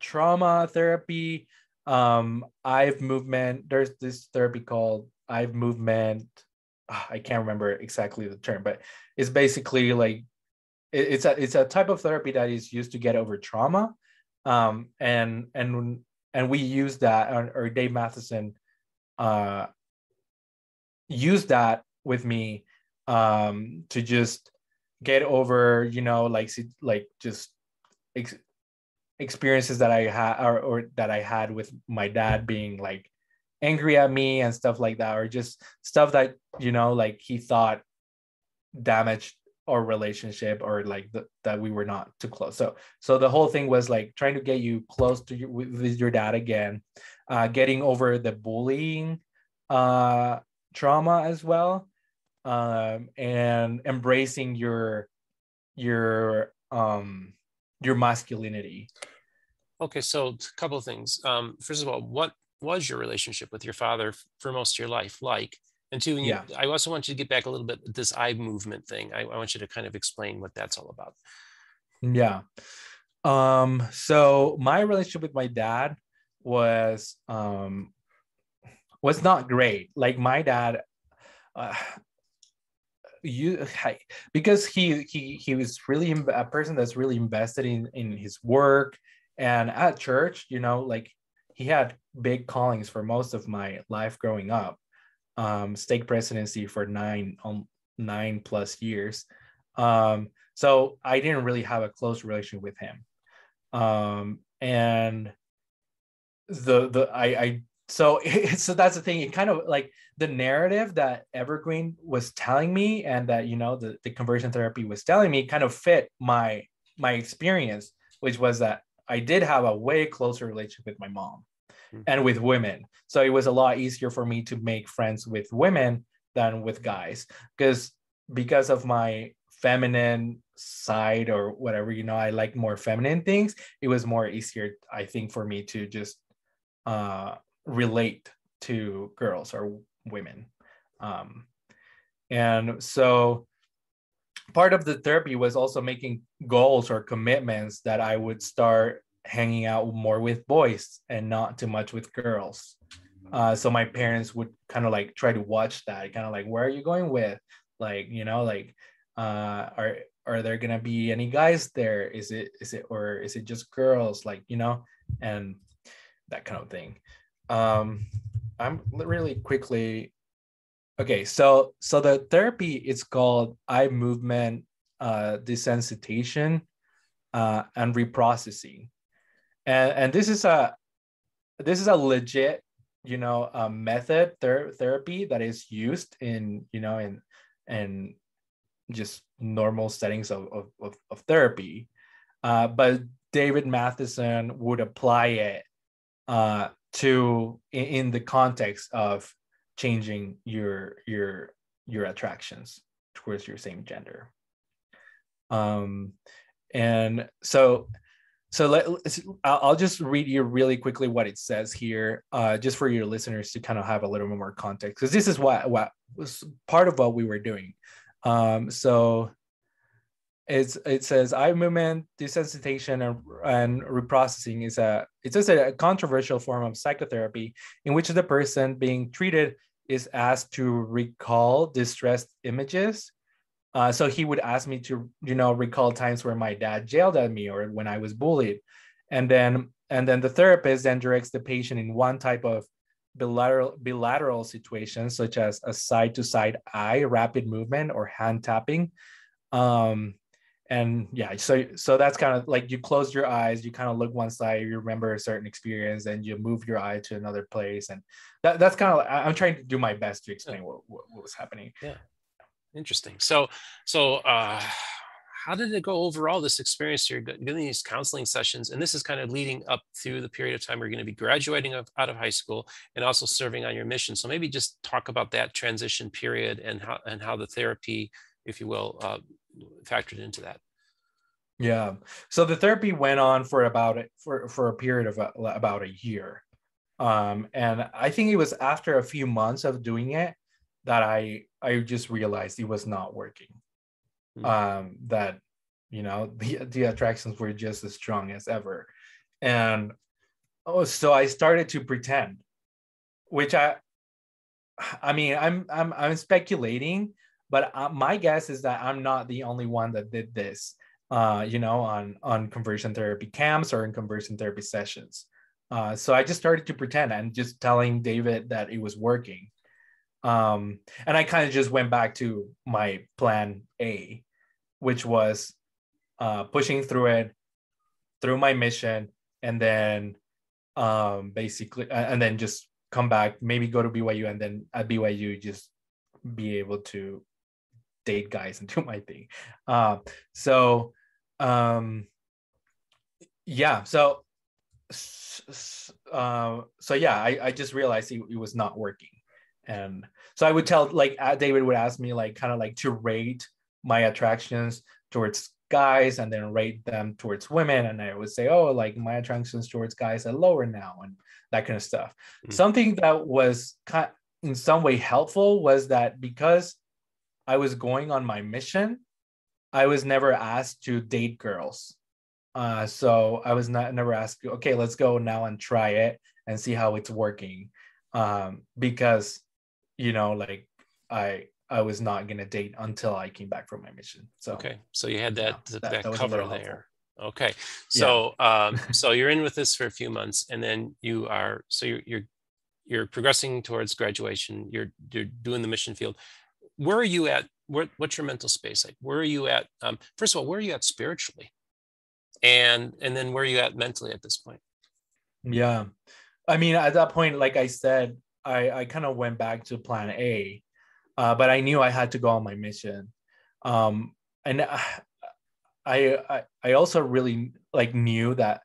trauma therapy, um, eye movement. There's this therapy called eye movement. Ah, I can't remember exactly the term, but it's basically like it, it's a it's a type of therapy that is used to get over trauma, um, and and and we use that, or, or Dave Matheson, uh, used that with me, um, to just get over, you know, like like just ex- experiences that I had or, or that I had with my dad being like angry at me and stuff like that, or just stuff that you know, like he thought damaged our relationship or like the, that we were not too close. So so the whole thing was like trying to get you close to your, with, with your dad again, uh, getting over the bullying uh, trauma as well, um, and embracing your your um your masculinity okay so a couple of things um, first of all what was your relationship with your father for most of your life like? And two, yeah. I also want you to get back a little bit this eye movement thing. I, I want you to kind of explain what that's all about. Yeah. Um, so my relationship with my dad was um was not great. Like my dad uh, you because he he he was really a person that's really invested in in his work and at church you know like he had big callings for most of my life growing up um stake presidency for nine um, nine plus years. Um so i didn't really have a close relation with him. Um and the the i i so so that's the thing. It kind of like the narrative that evergreen was telling me and that you know the, the conversion therapy was telling me kind of fit my my experience which was that i did have a way closer relationship with my mom mm-hmm. and with women so it was a lot easier for me to make friends with women than with guys because because of my feminine side or whatever you know i like more feminine things it was more easier i think for me to just uh relate to girls or women. Um, and so part of the therapy was also making goals or commitments that I would start hanging out more with boys and not too much with girls. Uh, so my parents would kind of like try to watch that, kind of like, where are you going with? Like, you know, like, uh, are are there gonna be any guys there? Is it is it or is it just girls? Like, you know, and that kind of thing um, I'm really quickly. Okay, so so the therapy is called eye movement uh, desensitization uh, and reprocessing, and and this is a this is a legit you know a method ther- therapy that is used in you know in in just normal settings of of, of, of therapy, uh, but David Matheson would apply it uh, to in, in the context of changing your your your attractions towards your same gender. Um and so so let, I'll just read you really quickly what it says here, uh, just for your listeners to kind of have a little bit more context, because this is what what was part of what we were doing. Um, so it's it says eye movement desensitization and, and reprocessing is a it's just a controversial form of psychotherapy in which the person being treated is asked to recall distressed images uh, so he would ask me to you know recall times where my dad jailed at me or when i was bullied. And then and then the therapist then directs the patient in one type of bilateral bilateral situation such as a side to side eye rapid movement or hand tapping. Um, and yeah so so that's kind of like you close your eyes you kind of look one side you remember a certain experience and you move your eye to another place. And that, that's kind of like, i'm trying to do my best to explain what, what, what was happening. Yeah interesting. So so uh how did it go overall this experience? You're getting these counseling sessions and this is kind of leading up through the period of time we're going to be graduating out of high school and also serving on your mission. So maybe just talk about that transition period and how and how the therapy if you will uh, factored into that. Yeah. So the therapy went on for about for for a period of a, uh, about a year. Um and i think it was after a few months of doing it that i i just realized it was not working mm-hmm. um that you know the the attractions were just as strong as ever and oh so i started to pretend which i i mean i'm i'm i'm speculating but uh, my guess is that I'm not the only one that did this, uh, you know, on on conversion therapy camps or in conversion therapy sessions. Uh, so I just started to pretend and just telling David that it was working. Um, and I kind of just went back to my plan A, which was uh, pushing through it, through my mission, and then um, basically, and then just come back, maybe go to BYU, and then at BYU just be able to date guys and do my thing. Uh, so um, yeah, so uh, so yeah, I, I just realized it, it was not working, and so I would tell like David would ask me like kind of like to rate my attractions towards guys and then rate them towards women. And i would say oh like my attractions towards guys are lower now and that kind of stuff. Mm-hmm. something that was kind of, in some way helpful was that because i was going on my mission i was never asked to date girls. Uh, so i was not never asked okay let's go now and try it and see how it's working. Um, because you know like i I was not going to date until I came back from my mission. So okay, so you had that yeah, that, that, that cover there. Okay, so yeah. um, so you're in with this for a few months, and then you are so you're you're you're progressing towards graduation. You're you're doing the mission field. Where are you at? Where, what's your mental space like? Where are you at? Um, first of all, where are you at spiritually? And and then where are you at mentally at this point? Yeah, I mean, at that point, like I said, I I kind of went back to Plan A uh, but I knew I had to go on my mission. Um, and I, I, I also really like knew that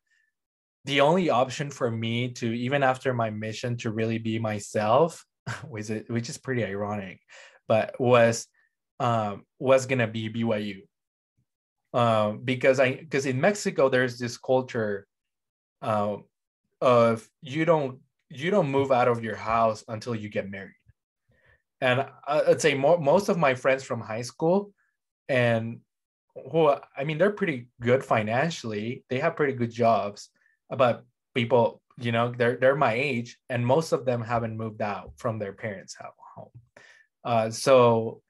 the only option for me to even after my mission to really be myself, which is which is pretty ironic, but was um, was gonna be BYU. Um, because I because in Mexico there's this culture uh, of you don't you don't move out of your house until you get married. And I'd say most of my friends from high school and who I mean they're pretty good financially. They have pretty good jobs but people you know they're they're my age and most of them haven't moved out from their parents home. Uh, so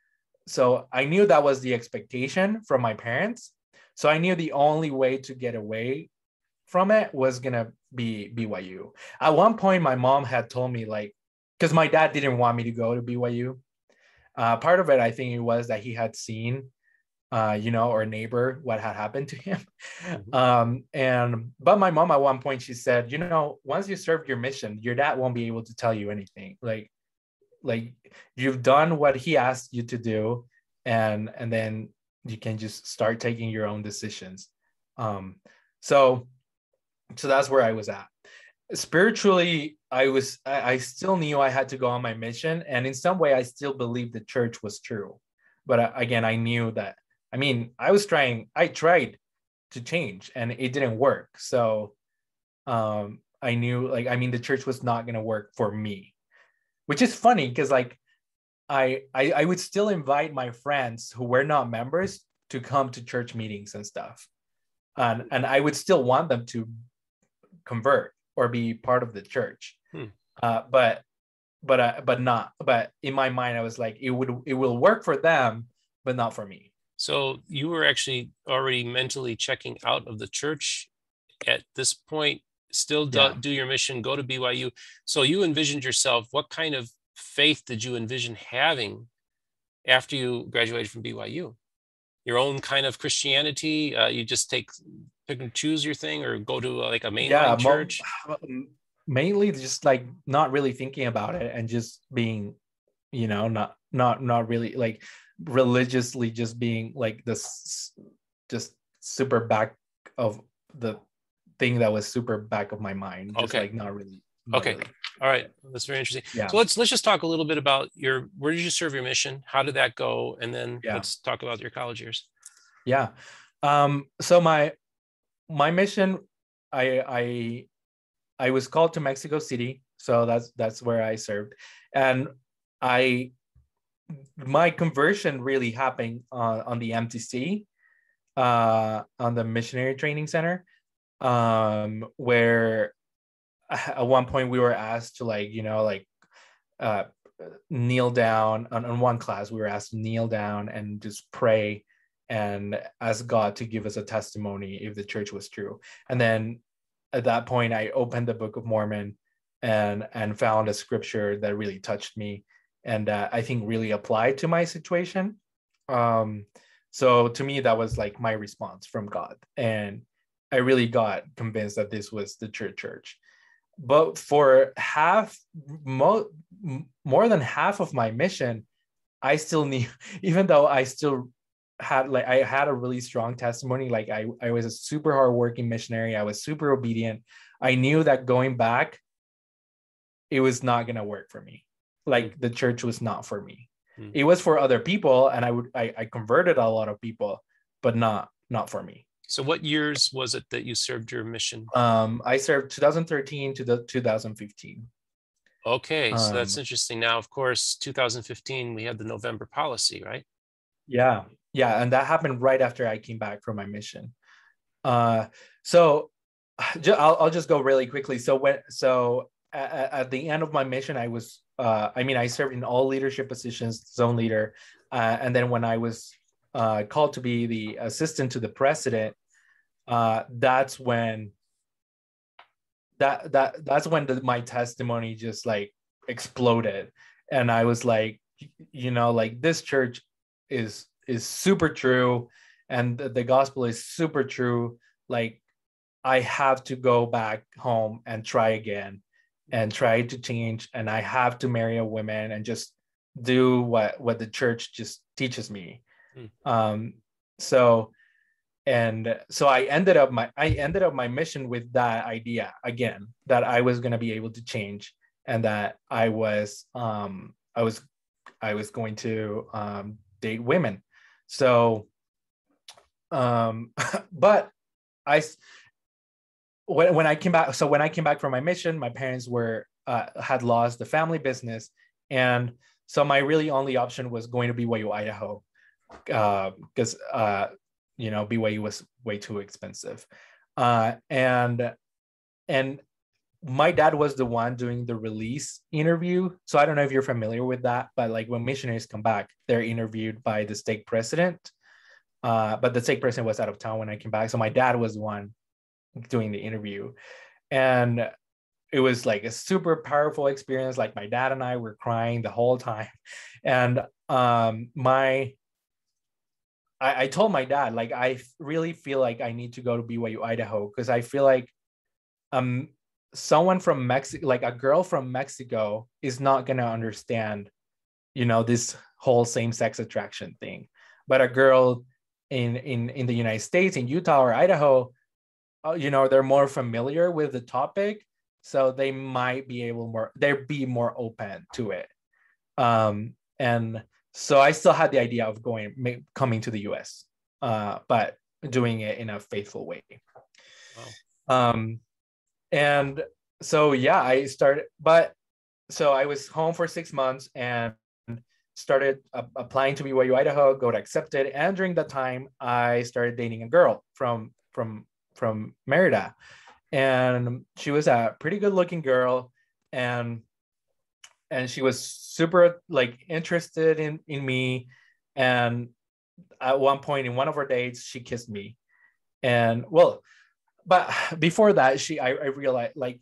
so I knew that was the expectation from my parents. So I knew the only way to get away from it was gonna be BYU at one point my mom had told me like because my dad didn't want me to go to BYU. Uh, part of it, I think, it was that he had seen, uh, you know, or neighbor what had happened to him. Mm-hmm. Um, and but my mom at one point she said, you know, once you serve your mission, your dad won't be able to tell you anything. Like, like you've done what he asked you to do, and and then you can just start taking your own decisions. Um, so, so that's where I was at. Spiritually i was I, still knew i had to go on my mission and in some way i still believed the church was true. But uh, again i knew that i mean i was trying i tried to change and it didn't work. So um i knew like i mean the church was not going to work for me which is funny because like I, I i would still invite my friends who were not members to come to church meetings and stuff. And and i would still want them to convert or be part of the church. Hmm. Uh, but but uh, but not. But in my mind, I was like, it would it will work for them, but not for me. So you were actually already mentally checking out of the church at this point. Still do, yeah. do your mission, go to BYU. So you envisioned yourself. What kind of faith did you envision having after you graduated from BYU? Your own kind of Christianity. Uh, you just take pick and choose your thing or go to uh, like a mainline yeah, church? mainly just like not really thinking about it and just being, you know, not not not really like religiously just being like this just super back of the thing that was super back of my mind. Just okay. like not really. Not okay. Really. All right. That's very interesting. Yeah. So let's let's just talk a little bit about your where did you serve your mission? How did that go? And then yeah. let's talk about your college years. Yeah. Um, so my my mission, I I I was called to Mexico City, so that's that's where I served, and I my conversion really happened uh, on the MTC, uh, on the Missionary Training Center, um, where at one point we were asked to like you know like uh, kneel down on, on one class we were asked to kneel down and just pray and ask God to give us a testimony if the church was true. And then at that point, I opened the Book of Mormon and and found a scripture that really touched me and uh, I think really applied to my situation. Um, so to me, that was like my response from God, and I really got convinced that this was the church church. But for half, mo- more than half of my mission, I still knew, even though I still had like I had a really strong testimony. Like I, I was a super hardworking missionary. I was super obedient. I knew that going back, it was not gonna work for me. Like the church was not for me. Mm. It was for other people, and I would I, I converted a lot of people, but not not for me. So, what years was it that you served your mission? Um, I served 2013 to the 2015. Okay, so um, that's interesting. Now, of course, 2015 we had the November policy, right? Yeah, yeah, and that happened right after I came back from my mission. Uh, so I'll, I'll just go really quickly. So when so at, at the end of my mission, I was uh, I mean I served in all leadership positions, zone leader, uh, and then when I was uh, called to be the assistant to the president, uh, that's when that that that's when the, my testimony just like exploded, and I was like, you know, like this church is is super true and the, gospel is super true like i have to go back home and try again and try to change and i have to marry a woman and just do what what the church just teaches me mm. um so and so i ended up my i ended up my mission with that idea again that i was going to be able to change and that i was um i was i was going to um date women so, um, but I, when, when I came back, so when I came back from my mission, my parents were, uh, had lost the family business. And so my really only option was going to BYU, Idaho, because, uh, uh, you know, BYU was way too expensive. Uh, and, and my dad was the one doing the release interview. So I don't know if you're familiar with that, but like when missionaries come back, they're interviewed by the stake president. Uh, but the stake president was out of town when I came back. So my dad was the one doing the interview. And it was like a super powerful experience. Like my dad and I were crying the whole time. And um, my I, I told my dad, like, I really feel like I need to go to BYU Idaho because I feel like um someone from Mexico, like a girl from Mexico, is not going to understand, you know, this whole same-sex attraction thing. But a girl in in in the United States, in Utah or Idaho, uh, you know, they're more familiar with the topic, so they might be able more, they'd be more open to it. Um, and so I still had the idea of going, coming to the U.S., uh, but doing it in a faithful way. Wow. Um, and so yeah i started but so i was home for six months and started applying to byu idaho got accepted. And during that time i started dating a girl from from from merida. And she was a pretty good looking girl. And and she was super like interested in in me. And at one point in one of our dates she kissed me. And well but before that, she I, I realized like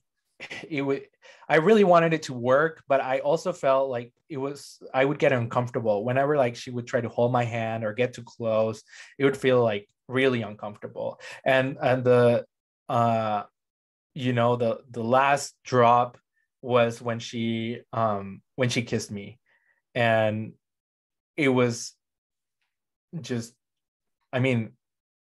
it would I really wanted it to work, but I also felt like it was I would get uncomfortable whenever like she would try to hold my hand or get too close. It would feel like really uncomfortable. And and the uh you know the the last drop was when she um when she kissed me and it was just I mean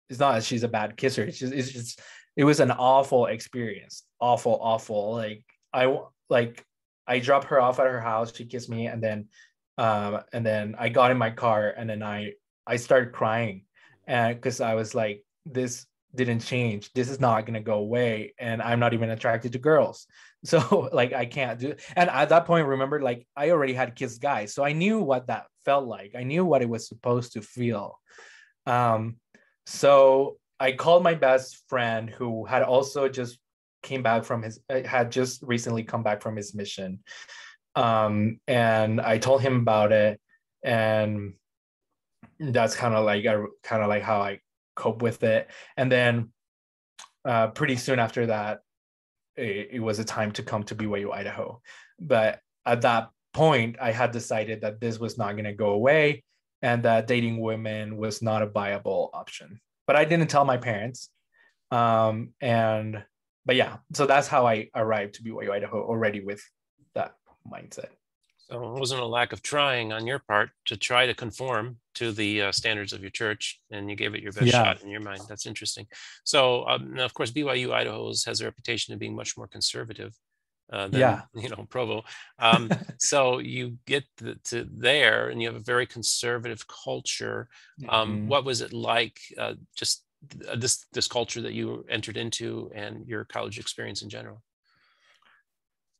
it's not that she's a bad kisser it's just it's just it was an awful experience. Awful awful. Like i like i dropped her off at her house she kissed me and then um and then i got in my car and then i i started crying. And because i was like this didn't change. This is not going to go away and i'm not even attracted to girls. So like i can't do and at that point remember like i already had kissed guys so i knew what that felt like. I knew what it was supposed to feel. Um so I called my best friend who had also just came back from his uh, had just recently come back from his mission. Um, and I told him about it and that's kind of like I kind of like how I cope with it. And then uh, pretty soon after that, it, it was a time to come to BYU Idaho. But at that point, I had decided that this was not going to go away and that dating women was not a viable option but I didn't tell my parents. Um, and but yeah, so that's how I arrived to BYU Idaho already with that mindset. So it wasn't a lack of trying on your part to try to conform to the uh, standards of your church, and you gave it your best yeah. shot in your mind. That's interesting. So, um, of course, BYU Idaho has a reputation of being much more conservative uh, than, yeah. you know, Provo. Um, so you get the, to there and you have a very conservative culture. Um, mm-hmm. What was it like uh, just this this culture that you entered into and your college experience in general?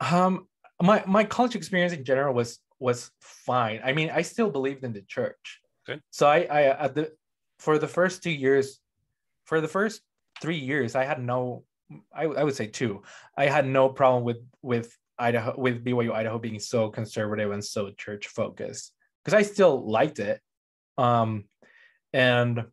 Um, my my college experience in general was was fine. I mean, I still believed in the church. Okay. So I I at the for the first two years, for the first three years, I had no. I, I would say two. I had no problem with with Idaho with BYU Idaho being so conservative and so church focused because I still liked it. Um, and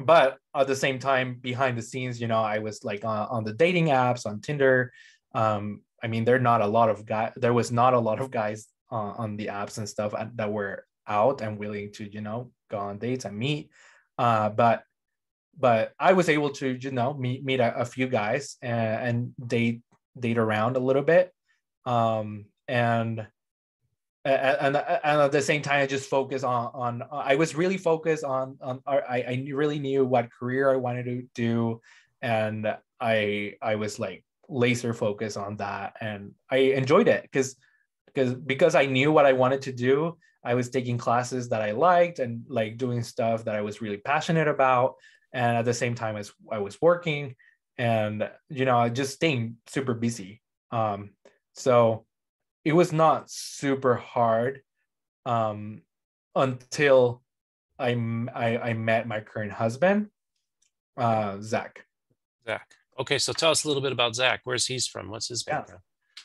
but at the same time, behind the scenes, you know, I was like on, on the dating apps on Tinder. Um, I mean, there not a lot of guys. There was not a lot of guys uh, on the apps and stuff that were out and willing to, you know, go on dates and meet. Uh, but but I was able to, you know, meet meet a, a few guys and, and date date around a little bit. Um, and and, and at the same time, I just focus on on. I was really focused on on. I I really knew what career I wanted to do, and I I was like laser focused on that, and I enjoyed it because because because I knew what I wanted to do. I was taking classes that I liked and like doing stuff that I was really passionate about, and at the same time as I was working, and you know just staying super busy. Um, so it was not super hard um, until I, I, I met my current husband, uh, Zach. Zach. Okay, so tell us a little bit about Zach. Where's he's from? What's his background? Yeah.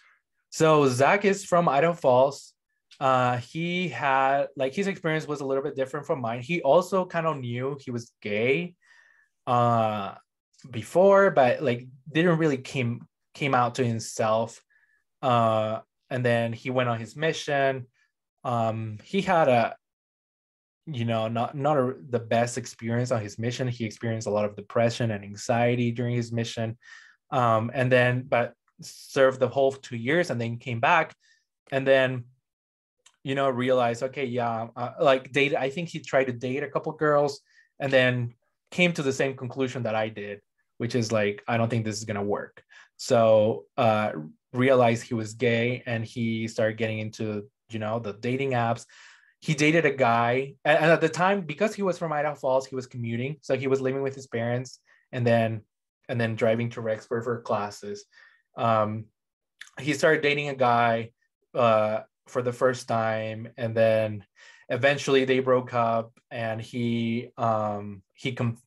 So Zach is from Idaho Falls. Uh, he had like his experience was a little bit different from mine. He also kind of knew he was gay uh, before, but like didn't really came came out to himself uh, and then he went on his mission. Um, he had a, you know, not not a, the best experience on his mission. He experienced a lot of depression and anxiety during his mission, um, and then but served the whole two years and then came back, and then, you know, realized okay, yeah, uh, like date. I think he tried to date a couple girls, and then came to the same conclusion that I did, which is like I don't think this is gonna work. So uh, realized he was gay and he started getting into you know the dating apps. He dated a guy and, at the time because he was from idaho falls he was commuting. So he was living with his parents and then and then driving to rexburg for classes. Um, he started dating a guy uh, for the first time. And then eventually they broke up and he um he com-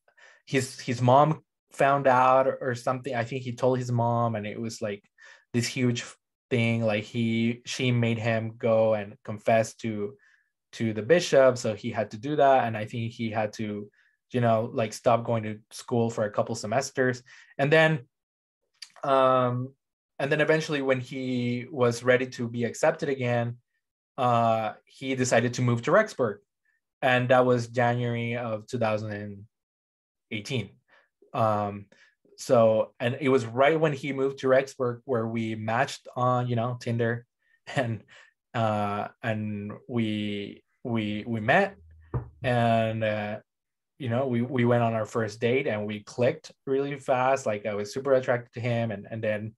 his his mom found out or, something. I think he told his mom and it was like this huge thing. Like he she made him go and confess to to the bishop so he had to do that. And i think he had to you know like stop going to school for a couple semesters. And then um and then eventually when he was ready to be accepted again uh he decided to move to rexburg. And that was january of 2018 um so and it was right when he moved to Rexburg where we matched on you know Tinder. And uh and we we we met. And uh you know we we went on our first date and we clicked really fast. Like I was super attracted to him. And and then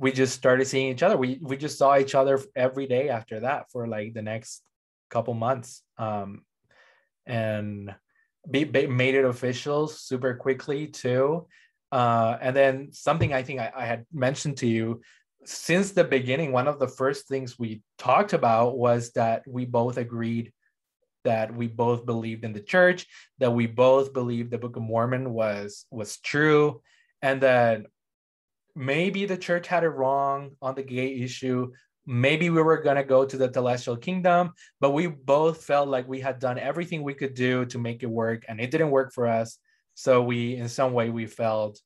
we just started seeing each other. We we just saw each other every day after that for like the next couple months um and be, be, made it official super quickly too. Uh, and then something I think I, I had mentioned to you since the beginning, one of the first things we talked about was that we both agreed that we both believed in the church, that we both believed the Book of Mormon was was true, and that maybe the church had it wrong on the gay issue. Maybe we were gonna go to the celestial kingdom, but we both felt like we had done everything we could do to make it work, and it didn't work for us. So we, in some way, we felt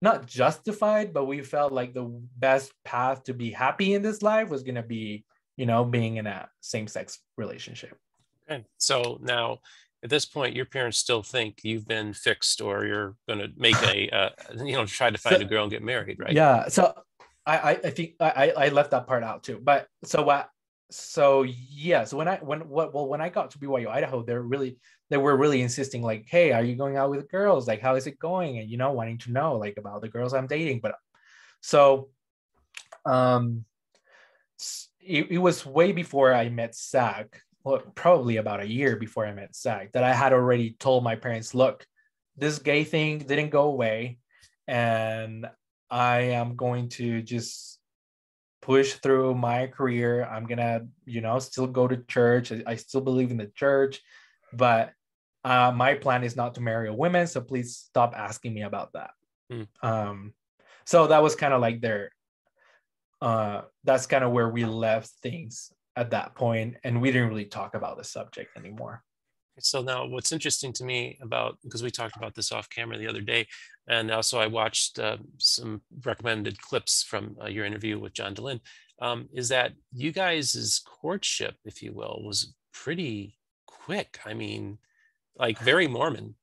not justified, but we felt like the best path to be happy in this life was going to be, you know, being in a same-sex relationship. Okay. So now, at this point, your parents still think you've been fixed, or you're going to make a, uh, you know, try to find so, a girl and get married, right? Yeah. So I, I think I, I left that part out too. But so what? So yeah. So when I when what well when I got to BYU Idaho, they're really they were really insisting like hey are you going out with girls like how is it going and you know wanting to know like about the girls i'm dating but so um it, it was way before i met zach well, probably about a year before i met zach that i had already told my parents look this gay thing didn't go away and i am going to just push through my career. I'm gonna you know still go to church. I, I still believe in the church but uh, my plan is not to marry a woman so please stop asking me about that. Hmm. um so that was kind of like their uh that's kind of where we left things at that point and we didn't really talk about the subject anymore So now what's interesting to me about, because we talked about this off camera the other day, and also I watched uh, some recommended clips from uh, your interview with John Dehlin, um, is that you guys' courtship, if you will, was pretty quick. I mean, like very Mormon.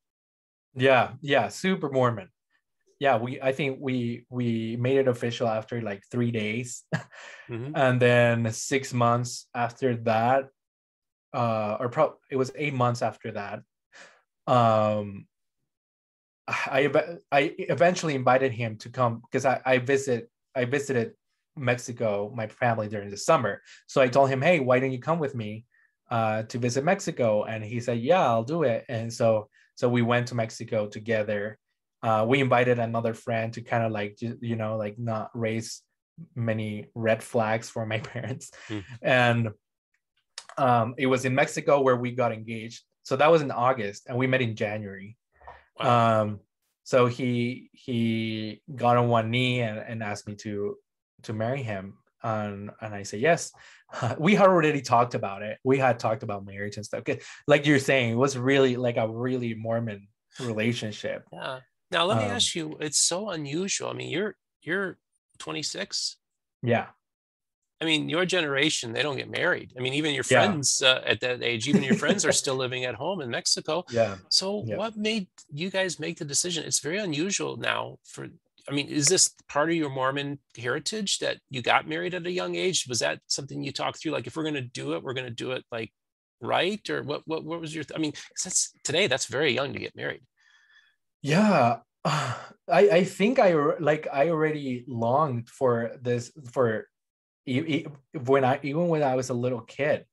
yeah yeah super mormon yeah we i think we we made it official after like three days. Mhm. and then six months after that uh or pro it was eight months after that um i i eventually invited him to come because i i visit i visited mexico my family during the summer. So i told him hey why don't you come with me uh to visit mexico? And he said yeah i'll do it. And so so we went to mexico together uh we invited another friend to kind of like you know like not raise many red flags for my parents. Hmm. and um it was in mexico where we got engaged. So that was in august and we met in january. Wow. um so he he got on one knee and, and asked me to to marry him. And and i said yes. We had already talked about it. We had talked about marriage and stuff. Like you're saying it was really like a really mormon relationship. Yeah. Now let me um, ask you, it's so unusual. I mean, you're you're 26. yeah I mean, your generation, they don't get married. I mean, even your Yeah. friends uh, at that age, even your friends are still living at home in Mexico. yeah So Yeah. what made you guys make the decision? It's very unusual now for I mean, is this part of your Mormon heritage that you got married at a young age? Was that something you talked through? Like if we're gonna do it, we're gonna do it like right? Or what what what was your th- I mean, that's today that's very young to get married. Yeah. I i think i like i already longed for this for when i even when i was a little kid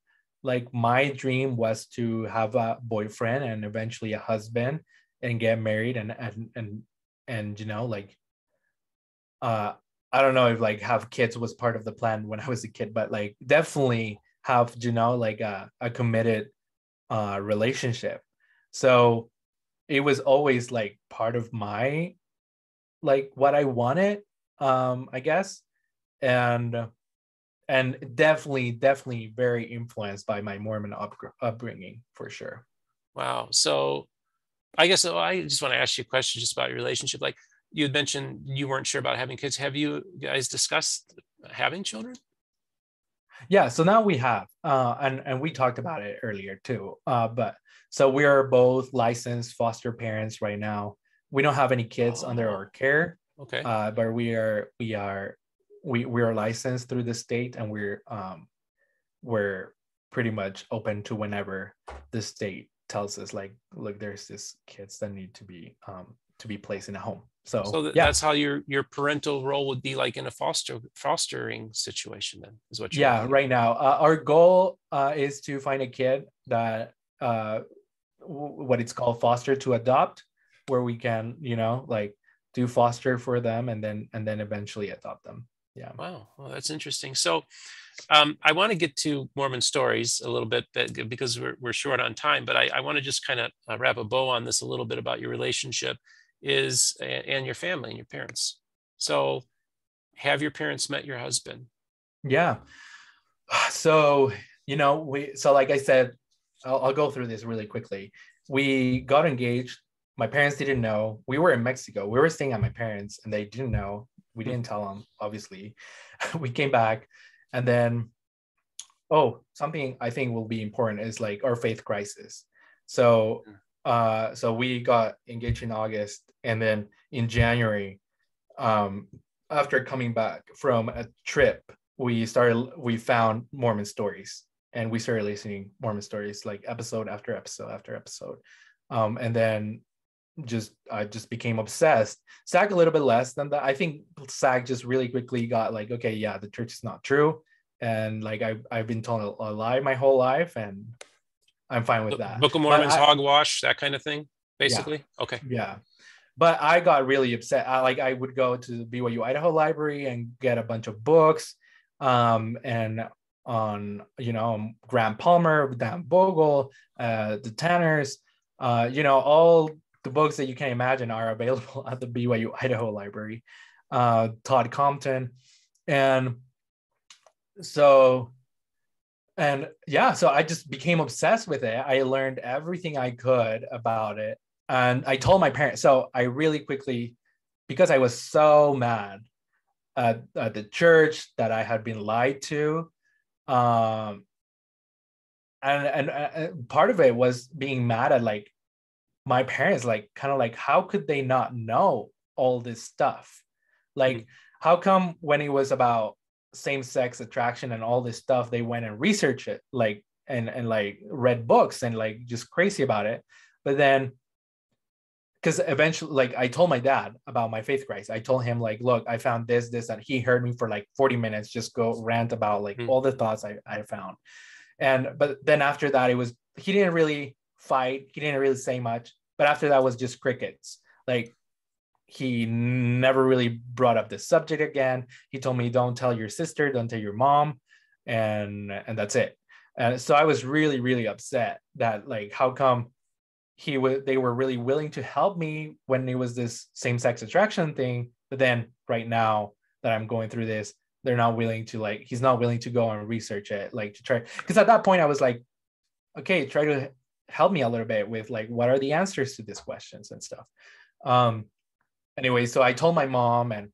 like my dream was to have a boyfriend and eventually a husband and get married and and and and you know like uh i don't know if like have kids was part of the plan when i was a kid but like definitely have you know like a, a committed uh relationship. So it was always like part of my like what i wanted um i guess and and definitely definitely very influenced by my mormon up, upbringing for sure Wow. So I guess oh, I just want to ask you a question just about your relationship. Like you had mentioned you weren't sure about having kids. Have you guys discussed having children? yeah so now we have uh and and we talked about it earlier too uh but so we are both licensed foster parents right now we don't have any kids under Oh. our care Okay. uh but we are we are we we are licensed through the state and we're um we're pretty much open to whenever the state tells us like look there's this kids that need to be um to be placed in a home so, so th- yeah that's how your your parental role would be like in a foster fostering situation then is what you're yeah at. right now uh, our goal uh, is to find a kid that uh, what it's called foster to adopt where we can you know like do foster for them and then and then eventually adopt them yeah Wow, well, that's interesting. So, um, I want to get to Mormon stories a little bit but, because we're, we're short on time, but I, I want to just kind of uh, wrap a bow on this a little bit about your relationship is and your family and your parents. So, have your parents met your husband? yeah so you know we so like i said I'll, I'll go through this really quickly. We got engaged. My parents didn't know. We were in mexico. We were staying at my parents and they didn't know. We didn't tell them obviously. We came back and then oh something i think will be important is like our faith crisis. So uh so we got engaged in august and then in january um after coming back from a trip we started we found mormon stories and we started listening mormon stories like episode after episode after episode um and then just i just became obsessed Zach a little bit less than that i think Zach just really quickly got like okay yeah the church is not true and like I, i've been told a, a lie my whole life and i'm fine with that Book of Mormon's I- hogwash, that kind of thing. basically. Yeah. Okay. Yeah. But I got really upset. I, like I would go to the BYU Idaho Library and get a bunch of books, um, and on you know Grant Palmer, Dan Vogel, uh, the Tanners, uh, you know all the books that you can imagine are available at the BYU Idaho Library. Uh, Todd Compton, and so and yeah so i just became obsessed with it i learned everything i could about it and i told my parents so i really quickly because i was so mad at, at the church that i had been lied to um and, and and part of it was being mad at like my parents like kind of like how could they not know all this stuff like mm-hmm. how come when it was about same-sex attraction and all this stuff they went and researched it like and and like read books and like just crazy about it but then because eventually like i told my dad about my faith crisis i told him like look i found this this and he heard me for like 40 minutes just go rant about like mm. all the thoughts I, I found and but then after that it was he didn't really fight he didn't really say much but after that was just crickets like he never really brought up the subject again. He told me, "Don't tell your sister, don't tell your mom," and and that's it. And so I was really really upset that like how come he would they were really willing to help me when it was this same sex attraction thing, but then right now that I'm going through this, they're not willing to like he's not willing to go and research it like to try because at that point I was like, okay, try to help me a little bit with like what are the answers to these questions and stuff. Um, anyway, so I told my mom and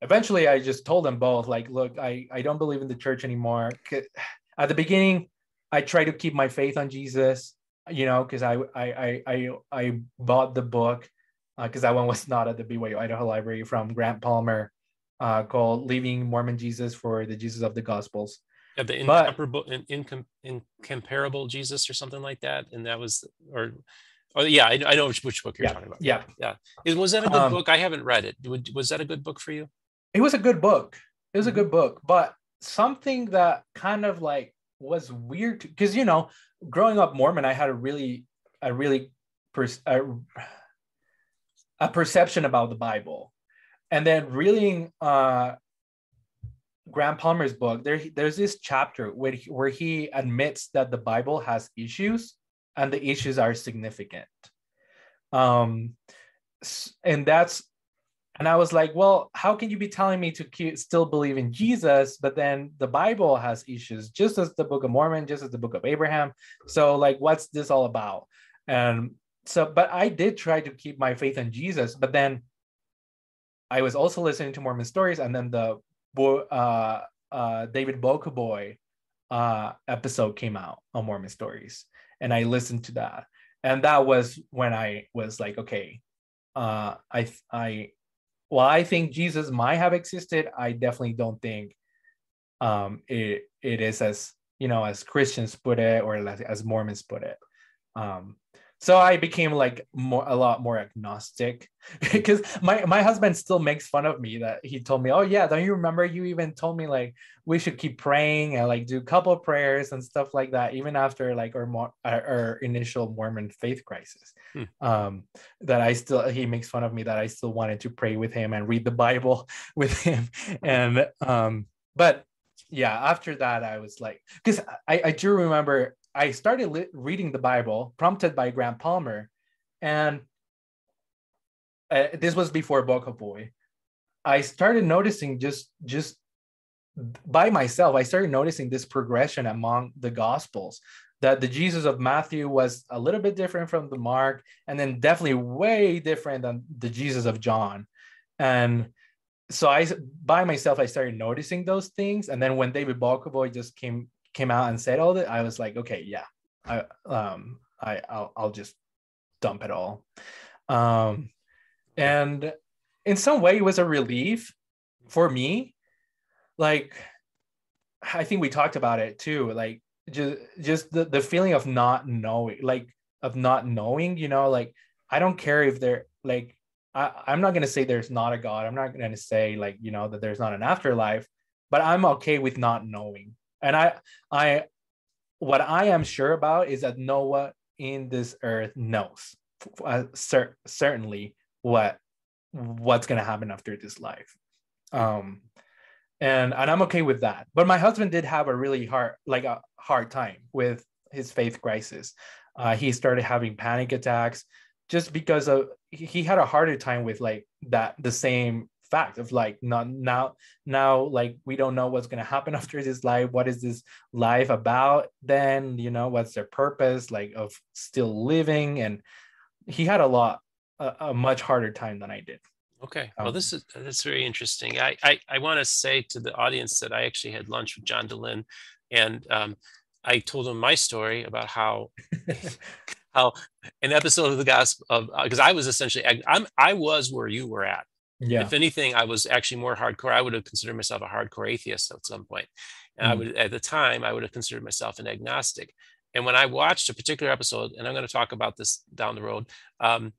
eventually I just told them both, like, look, I, I don't believe in the church anymore. At the beginning, I tried to keep my faith on Jesus, you know, because I, I, I, I, I bought the book because uh, that one was not at the BYU Idaho Library from Grant Palmer uh, called Leaving Mormon Jesus for the Jesus of the Gospels. Yeah, the incomparable, but, in, in, incomparable Jesus or something like that. And that was, or Oh yeah, I, I know which, which, book you're yeah, talking about. Yeah, yeah. was that a good um, book? I haven't read it. Was that a good book for you? It was a good book. It was a mm-hmm. good book, but something that kind of like was weird because you know, growing up Mormon, I had a really, a really, a, a perception about the Bible, and then reading uh, Grant Palmer's book, there there's this chapter where he, where he admits that the Bible has issues and the issues are significant. Um and that's and i was like well how can you be telling me to still believe in jesus but then the bible has issues just as the book of mormon just as the book of abraham so like what's this all about and so but i did try to keep my faith in jesus but then i was also listening to mormon stories and then the uh, uh, david Bokovoy uh, episode came out on mormon stories and I listened to that. And that was when I was like, okay, uh, I, I, well, I think Jesus might have existed. I definitely don't think um, it, it is as, you know, as Christians put it or as Mormons put it. Um, so i became like more a lot more agnostic because my my husband still makes fun of me that he told me oh yeah don't you remember you even told me like we should keep praying and like do a couple of prayers and stuff like that even after like our our, our initial mormon faith crisis hmm. um that i still he makes fun of me that i still wanted to pray with him and read the bible with him and um but yeah after that i was like because I, I do remember I started li- reading the Bible, prompted by Grant Palmer, and uh, this was before Bokovoy. I started noticing just just by myself. I started noticing this progression among the Gospels. That the Jesus of Matthew was a little bit different from the Mark, and then definitely way different than the Jesus of John. And so I, by myself, I started noticing those things. And then when David Bokovoy just came came out and said all that, I was like, okay, yeah, I um I I'll, I'll just dump it all. Um, and in some way, it was a relief for me. Like, I think we talked about it too. Like, just just the, the feeling of not knowing, like of not knowing. You know, like I don't care if they're like I, I'm not gonna say there's not a God. I'm not gonna say like you know that there's not an afterlife, but I'm okay with not knowing and I, I, what I am sure about is that no one in this earth knows. uh, cer- certainly what what's to happen after this life um and and i'm okay with that but my husband did have a really hard like a hard time with his faith crisis uh, he started having panic attacks just because of he had a harder time with like that the same fact of like not now now like we don't know what's going to happen after this life what is this life about then? You know what's their purpose like of still living? And he had a lot a, a much harder time than i did. Okay. Well um, this is that's very interesting. I i, I want to say to the audience that i actually had lunch with john dehlin and um, i told him my story about how how an episode of the gospel of because uh, i was essentially i'm i was where you were at yeah. If anything, I was actually more hardcore. I would have considered myself a hardcore atheist at some point. And mm. I would, at the time, I would have considered myself an agnostic. And when I watched a particular episode, and I'm going to talk about this down the road, um,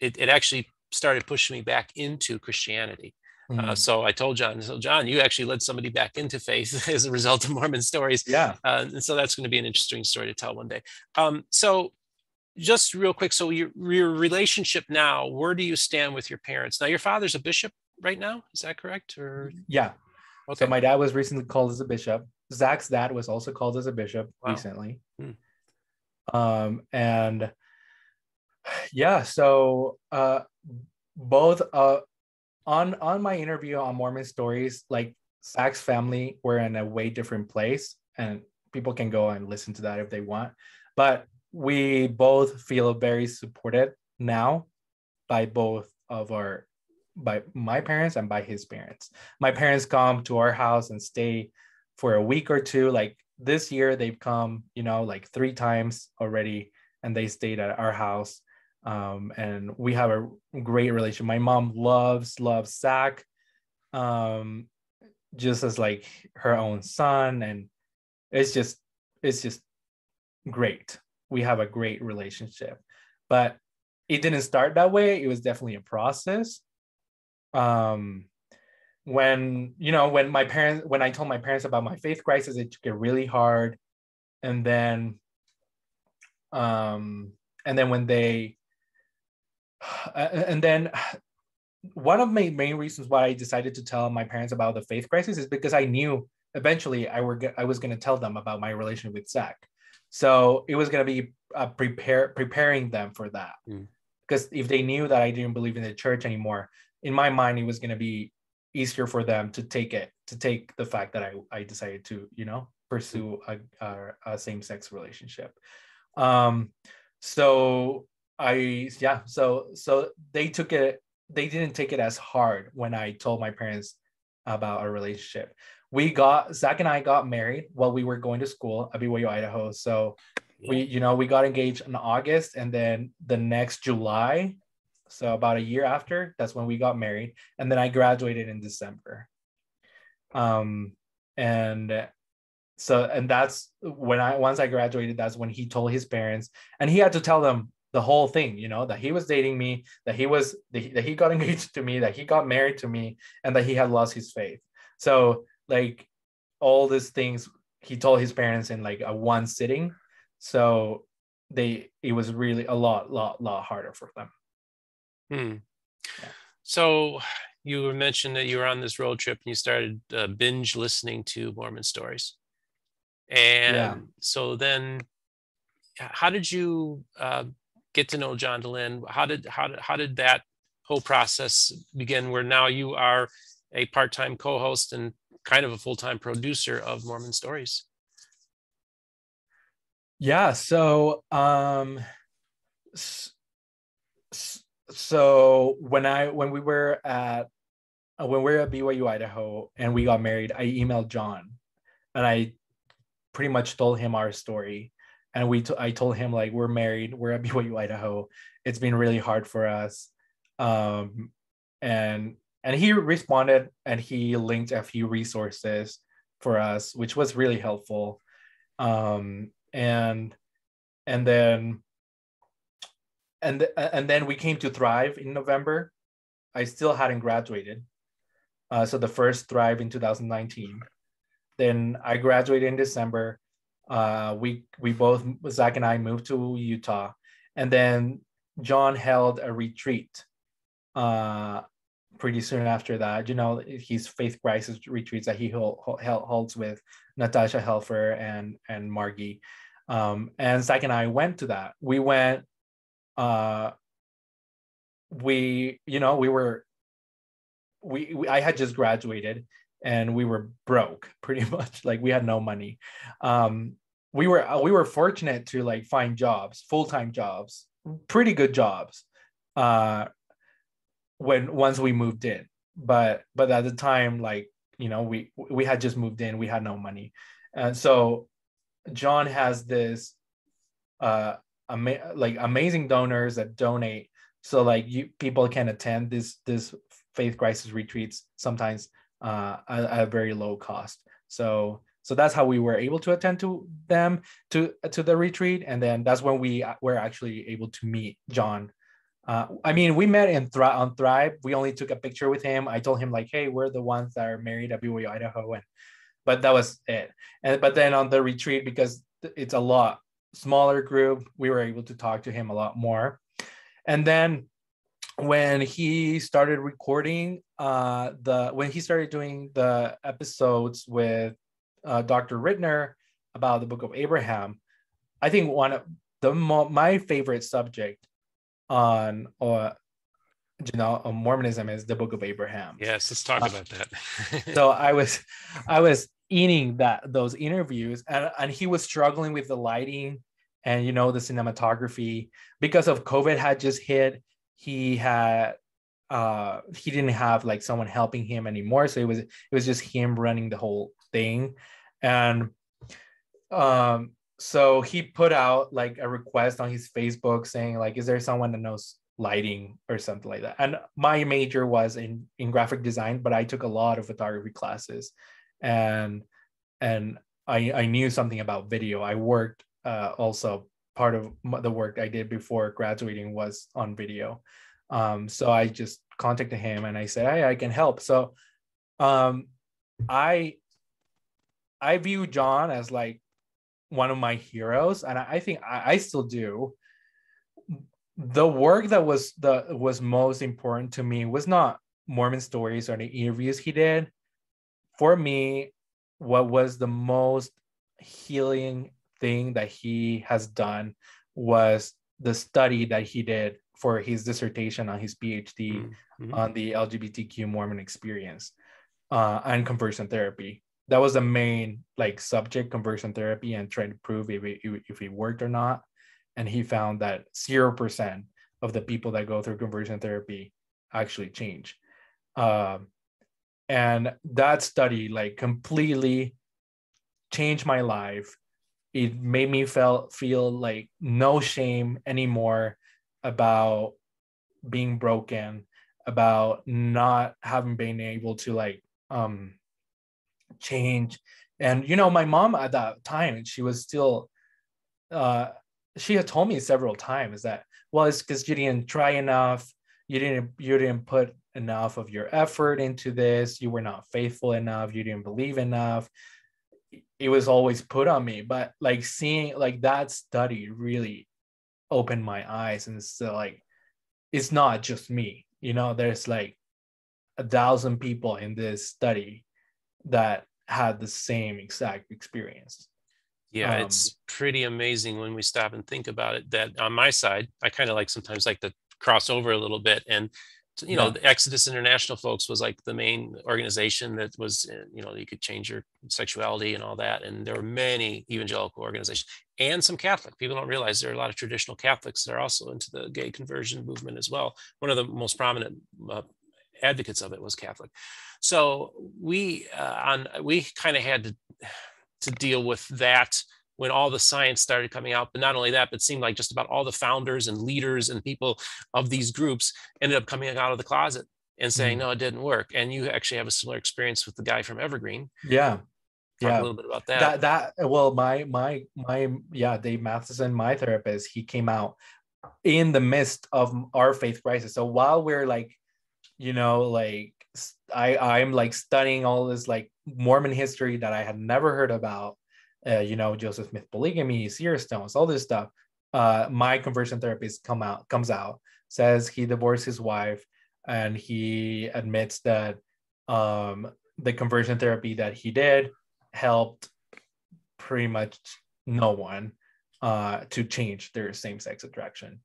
it, it actually started pushing me back into Christianity. Mm. Uh, mm-hmm. so I told John, so John, you actually led somebody back into faith as a result of Mormon stories. Yeah. Uh, and so that's going to be an interesting story to tell one day. Um, so just real quick so your, your relationship now where do you stand with your parents? Now your father's a bishop right now is that correct or? Yeah. Okay. so my dad was recently called as a bishop. Zach's dad was also called as a bishop wow. recently. Hmm. um and yeah so uh both uh on on my interview on mormon stories like zach's family were in a way different place and people can go and listen to that if they want. But we both feel very supported now by both of our by my parents and by his parents. My parents come to our house and stay for a week or two. Like this year, they've come, you know, like three times already, and they stayed at our house. Um, and we have a great relation. My mom loves loves Zach, um, just as like her own son, and it's just it's just great we have a great relationship. But it didn't start that way. It was definitely a process. Um, when you know, when my parents, when I told my parents about my faith crisis, it took it really hard. And then, um, and then when they, and then one of my main reasons why I decided to tell my parents about the faith crisis is because I knew eventually I were I was going to tell them about my relationship with Zach. So it was going to be uh, prepare preparing them for that. Mm. Because if they knew that I didn't believe in the church anymore, in my mind it was going to be easier for them to take it to take the fact that I I decided to you know pursue a, a, a same sex relationship. Um, so I yeah so so they took it they didn't take it as hard when I told my parents about our relationship we got Zach and I got married while we were going to school at BYU Idaho. So we, you know, we got engaged in August, and then the next July, so about a year after, that's when we got married, and then I graduated in December. Um, and so and that's when I once I graduated, that's when he told his parents, and he had to tell them the whole thing, you know, that he was dating me, that he was that he got engaged to me, that he got married to me, and that he had lost his faith. So like all these things he told his parents in like a one sitting so they it was really a lot lot lot harder for them hmm. yeah. so you mentioned that you were on this road trip and you started uh, binge listening to mormon stories and yeah. so then how did you uh, get to know john dehlin how did how did how did that whole process begin where now you are a part-time co-host and kind of a full-time producer of Mormon Stories. Yeah, so um so when I when we were at uh, when we were at BYU Idaho and we got married, I emailed John and I pretty much told him our story. And we t- I told him like we're married, we're at BYU Idaho. It's been really hard for us. Um and and he responded and he linked a few resources for us which was really helpful. Um, and and then and and then we came to thrive in november. I still hadn't graduated uh, so the first thrive in 2019 then i graduated in december. Uh, we we both zach and i moved to utah. And then John held a retreat uh, pretty soon after that. You know, his faith crisis retreats that he hold, holds with Natasha Helfer and and Margie. Um, and Zach and I went to that. We went. Uh, we, you know, we were. We, we I had just graduated and we were broke pretty much. Like we had no money. Um, we were we were fortunate to like find jobs, full time jobs, pretty good jobs. Uh, when once we moved in. But but at the time like you know we we had just moved in we had no money. And so john has this uh ama- like amazing donors that donate. So like you people can attend this this faith crisis retreats sometimes uh at, at a very low cost. So so that's how we were able to attend to them to to the retreat. And then that's when we were actually able to meet john uh, I mean, we met in Thri- on Thrive. We only took a picture with him. I told him like, "Hey, we're the ones that are married at BYU Idaho," and but that was it. And but then on the retreat, because it's a lot smaller group, we were able to talk to him a lot more. And then when he started recording uh, the when he started doing the episodes with uh, Dr. Ritner about the Book of Abraham, I think one of the mo- my favorite subject on or you know on Mormonism is the Book of Abraham. Yes, let's talk uh, about that. so I was I was eating that those interviews and, and he was struggling with the lighting and you know the cinematography because of COVID had just hit. He had uh he didn't have like someone helping him anymore. So it was it was just him running the whole thing. And um so he put out like a request on his Facebook saying like, is there someone that knows lighting or something like that? And my major was in in graphic design, but I took a lot of photography classes, and and I I knew something about video. I worked uh, also part of the work I did before graduating was on video. Um, so I just contacted him and I said, hey, I can help. So um, I I view John as like one of my heroes, and I think I, I still do. The work that was the was most important to me was not Mormon stories or the interviews he did. For me, what was the most healing thing that he has done was the study that he did for his dissertation on his PhD mm-hmm. on the LGBTQ Mormon experience uh, and conversion therapy that was the main like subject conversion therapy and trying to prove if it, if it worked or not. And he found that 0% of the people that go through conversion therapy actually change. Um, and that study like completely changed my life. It made me feel feel like no shame anymore about being broken about not having been able to like um change. And you know my mom at that time she was still uh she had told me several times that well it's because you didn't try enough. You didn't you didn't put enough of your effort into this. You were not faithful enough. You didn't believe enough. It was always put on me. But like seeing like that study really opened my eyes. And it's like it's not just me. You know there's like a thousand people in this study that had the same exact experience. Yeah, um, it's pretty amazing when we stop and think about it. That on my side, I kind of like sometimes like to cross over a little bit and you know, yeah. the Exodus International folks was like the main organization that was, eh, you know, you could change your sexuality and all that. And there were many evangelical organizations and some Catholic. People don't realize there are a lot of traditional Catholics that are also into the gay conversion movement as well. One of the most prominent uh, advocates of it was Catholic. So we uh, on we kind of had to to deal with that when all the science started coming out. But not only that, but it seemed like just about all the founders and leaders and people of these groups ended up coming out of the closet and saying, mm. no, it didn't work. And you actually have a similar experience with the guy from Evergreen. Yeah. Talk yeah. a little bit about that. That that well, my my my yeah, Dave Matheson, my therapist, he came out in the midst of our faith crisis. So while we're like you know like i i'm like studying all this like mormon history that i had never heard about uh, you know joseph smith polygamy seer stones all this stuff. Uh, my conversion therapist come out comes out says he divorced his wife and he admits that um, the conversion therapy that he did helped pretty much no one uh, to change their same-sex attraction.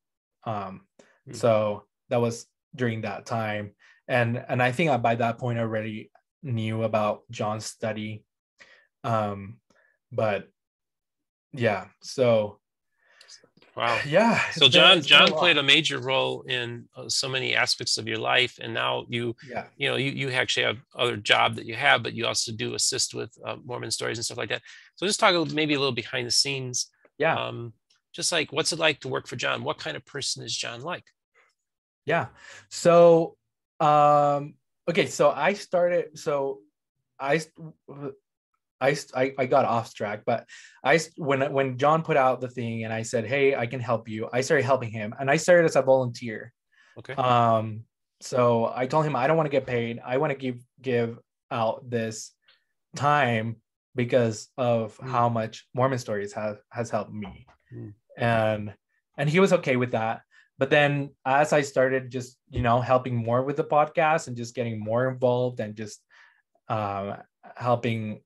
Um, mm-hmm. so that was during that time and and i think I, by that point I already knew about john's study um, but yeah so Wow. Yeah. So John John played a major role in uh, so many aspects of your life, and now you yeah you know you you actually have other job that you have, but you also do assist with uh, Mormon stories and stuff like that. So just talk maybe a little behind the scenes. Yeah. Um, just like what's it like to work for John? What kind of person is John like? Yeah. So um okay, so I started so I I, I, I got off track, but I when when John put out the thing and I said, "Hey, I can help you," I started helping him, and I started as a volunteer. Okay. Um. So I told him I don't want to get paid. I want to give give out this time because of mm. how much Mormon Stories has has helped me, mm. and and he was okay with that. But then as I started just you know helping more with the podcast and just getting more involved and just um, helping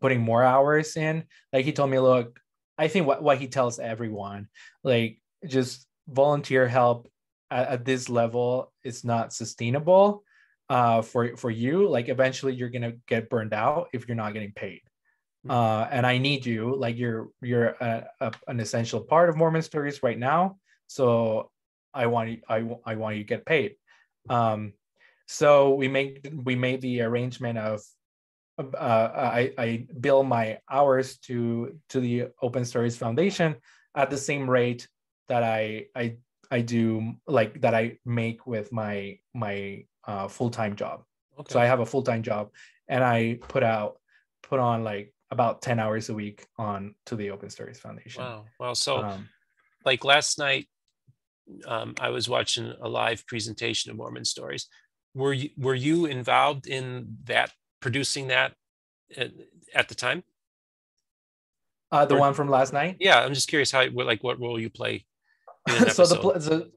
putting more hours in. Like he told me, look, I think what, what he tells everyone, like just volunteer help at, at this level is not sustainable uh, for for you. Like eventually you're gonna get burned out if you're not getting paid. Hmm. Uh, and I need you, like you're you're a, a, an essential part of Mormon Stories right now. So I want you, I, I want you to get paid. Um, so we make we made the arrangement of uh, I, I bill my hours to to the Open Stories Foundation at the same rate that I I I do like that I make with my my uh, full time job. Okay. So I have a full time job, and I put out put on like about ten hours a week on to the Open Stories Foundation. Wow, wow. So, um, like last night, um, I was watching a live presentation of Mormon Stories. Were you were you involved in that producing that at, at the time? Uh, the or, one from last night. Yeah, I'm just curious how like what role you play. so the, the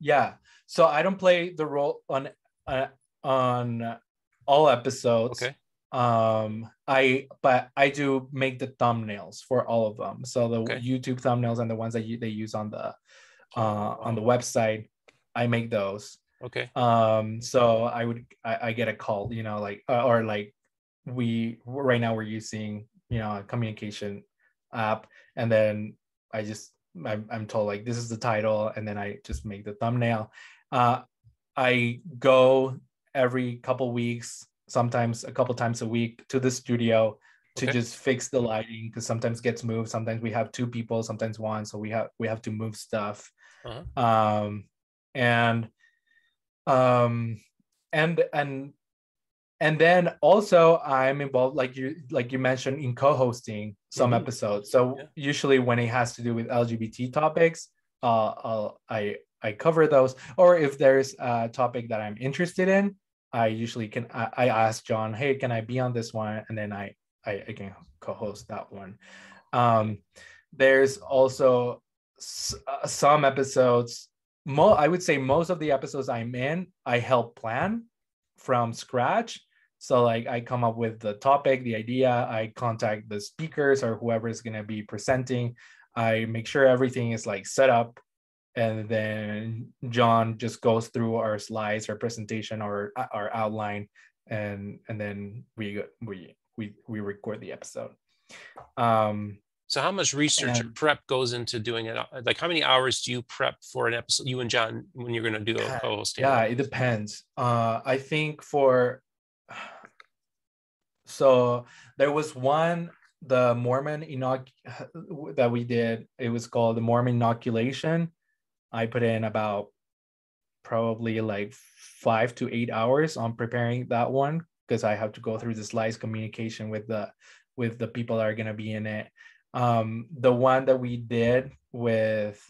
yeah, so I don't play the role on uh, on all episodes. Okay. Um, I but I do make the thumbnails for all of them. So the okay. YouTube thumbnails and the ones that you, they use on the uh on the website, I make those. Okay. Um, so I would I, I get a call, you know, like uh, or like we right now we're using you know a communication app, and then I just I'm, I'm told like this is the title, and then I just make the thumbnail. Uh, I go every couple weeks, sometimes a couple times a week to the studio to okay. just fix the lighting because sometimes gets moved sometimes we have two people sometimes one so we have we have to move stuff uh-huh. um and um and and and then also i'm involved like you like you mentioned in co-hosting some mm-hmm. episodes so yeah. usually when it has to do with lgbt topics uh I'll, i i cover those or if there's a topic that i'm interested in i usually can i, I ask john hey can i be on this one and then i i, I can co-host that one um there's also uh, some episodes mo- I would say most of the episodes I'm in, I help plan from scratch. So like I come up with the topic, the idea, I contact the speakers or whoever is going to be presenting. I make sure everything is like set up and then John just goes through our slides, our presentation, or our outline, and and then we we we we record the episode. Um, so how much research and, and prep goes into doing it? Like how many hours do you prep for an episode, you and John, when you're going to do a co-hosting? Yeah, it depends. Uh, I think for, so there was one, the Mormon inoc that we did, it was called the Mormon inoculation. I put in about probably like five to eight hours on preparing that one because I have to go through the slides communication with the with the people that are going to be in it um, the one that we did with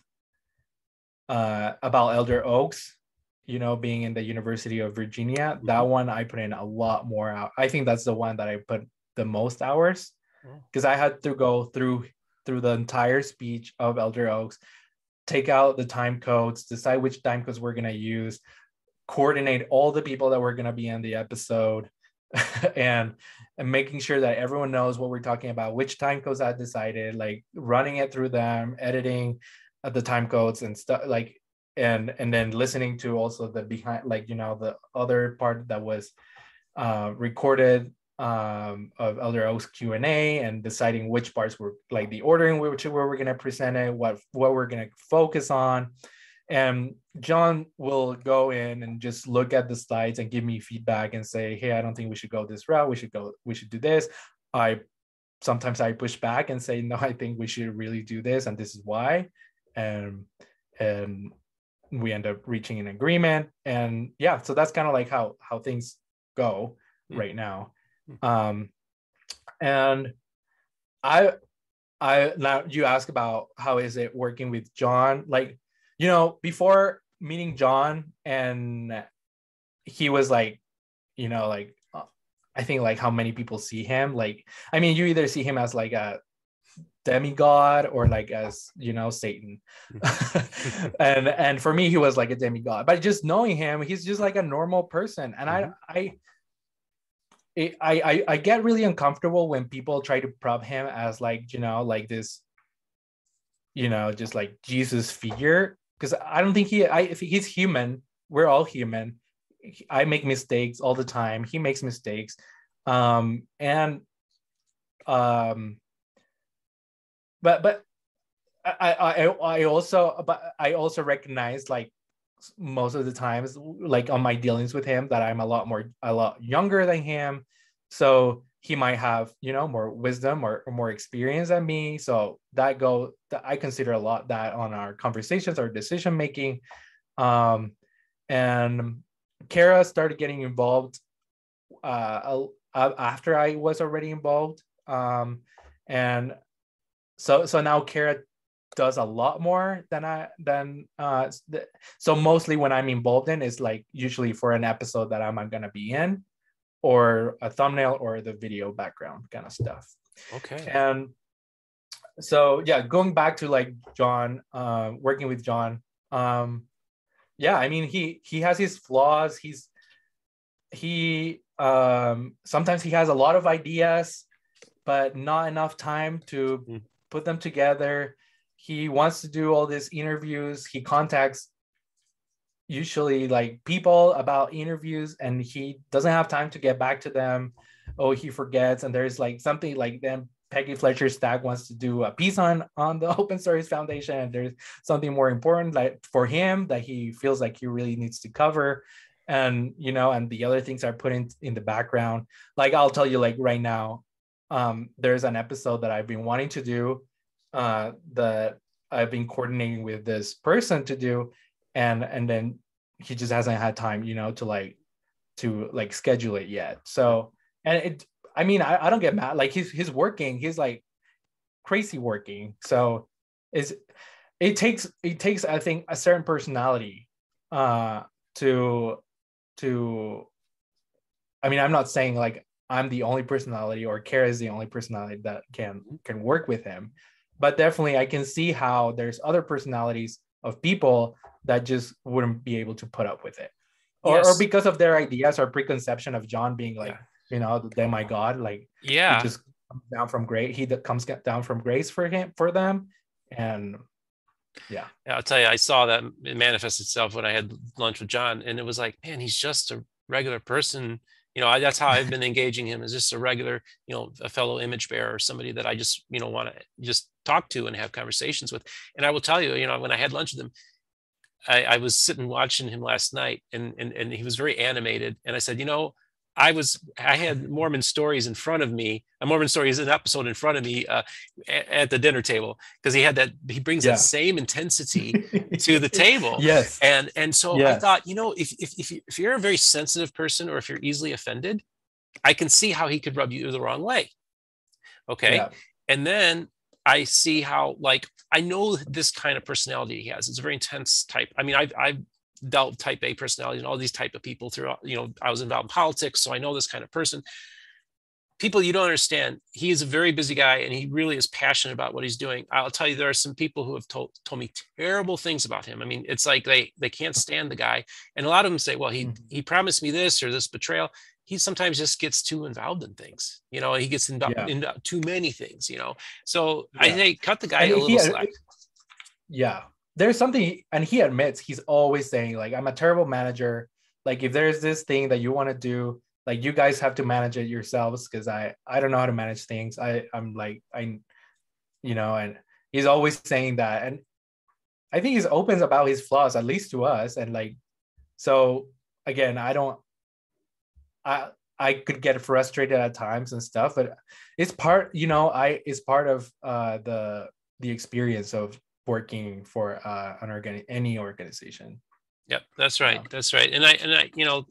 uh, about Elder Oaks, you know, being in the University of Virginia, mm-hmm. that one I put in a lot more out. I think that's the one that I put the most hours because oh. I had to go through through the entire speech of Elder Oaks, take out the time codes, decide which time codes we're gonna use, coordinate all the people that were gonna be in the episode, and and making sure that everyone knows what we're talking about, which time codes I decided, like running it through them, editing the time codes and stuff like and and then listening to also the behind like you know the other part that was uh, recorded um, of Elder Oaks Q and A and deciding which parts were like the ordering which where we're going to present it, what what we're going to focus on, and John will go in and just look at the slides and give me feedback and say, hey, I don't think we should go this route. We should go. We should do this. I sometimes I push back and say, no, I think we should really do this, and this is why. And and we end up reaching an agreement. And yeah, so that's kind of like how how things go mm. right now. Mm. Um, and I I now you ask about how is it working with John? Like, you know, before meeting John and he was like, you know, like uh, I think like how many people see him. Like, I mean, you either see him as like a demigod or like as you know satan and and for me he was like a demigod but just knowing him he's just like a normal person and mm-hmm. i i I, I get really uncomfortable when people try to prop him as like you know like this you know just like jesus figure because i don't think he i if he's human we're all human. I make mistakes all the time. He makes mistakes. Um and um but but I, I I also but I also recognize like most of the times like on my dealings with him that I'm a lot more a lot younger than him. So he might have you know more wisdom or, or more experience than me. So that go that I consider a lot that on our conversations our decision making. Um and Kara started getting involved uh after I was already involved. Um and so so now Kara does a lot more than I than uh so mostly when I'm involved in is like usually for an episode that I'm gonna be in or a thumbnail or the video background kind of stuff. Okay. And so yeah, going back to like John, uh, working with John, um, yeah, I mean he he has his flaws. He's he um sometimes he has a lot of ideas, but not enough time to mm put them together. He wants to do all these interviews. He contacts usually like people about interviews and he doesn't have time to get back to them. Oh, he forgets. And there's like something like then Peggy Fletcher Stack wants to do a piece on on the Open Stories Foundation, and there's something more important like for him that he feels like he really needs to cover, and you know, and the other things are put in in the background. Like I'll tell you, like right now, um, there's an episode that I've been wanting to do uh, that I've been coordinating with this person to do, and and then he just hasn't had time, you know, to like to like schedule it yet. So and it, I mean, I, I don't get mad. Like he's he's working, he's like crazy working. So is it takes it takes I think a certain personality uh to to I mean, I'm not saying like I'm the only personality or Kara is the only personality that can can work with him. But definitely I can see how there's other personalities of people that just wouldn't be able to put up with it. Or, yes. or because of their ideas or preconception of John being like, yeah. you know, the demigod, like yeah, just down from grace. He that comes down from grace for him for them. And yeah. yeah. I'll tell you, I saw that it manifest itself when I had lunch with John, and it was like, man, he's just a regular person you know I, that's how i've been engaging him is just a regular you know a fellow image bearer somebody that i just you know want to just talk to and have conversations with and i will tell you you know when i had lunch with him i, I was sitting watching him last night and, and and he was very animated and i said you know I was I had Mormon stories in front of me. A Mormon story is an episode in front of me uh, at the dinner table because he had that he brings yeah. that same intensity to the table. Yes, and and so yes. I thought you know if if if, you, if you're a very sensitive person or if you're easily offended, I can see how he could rub you the wrong way. Okay, yeah. and then I see how like I know this kind of personality he has. It's a very intense type. I mean, I've I've dealt type A personality and all these type of people throughout, you know, I was involved in politics, so I know this kind of person. people you don't understand he is a very busy guy and he really is passionate about what he's doing i'll tell you there are some people who have told told me terrible things about him i mean it's like they they can't stand the guy and a lot of them say well he mm-hmm. he promised me this or this betrayal he sometimes just gets too involved in things you know he gets involved yeah. in too many things you know? So yeah. i think cut the guy and a little uh, slack. yeah. There's something and he admits he's always saying like i'm a terrible manager. Like if there's this thing that you want to do like you guys have to manage it yourselves because i i don't know how to manage things. I i'm like i you know and he's always saying that and i think he's open about his flaws at least to us and like so again i don't i i could get frustrated at times and stuff but it's part you know i it's part of uh the the experience of working for uh an organ any organization Yep, that's right. That's right. And I and I, you know,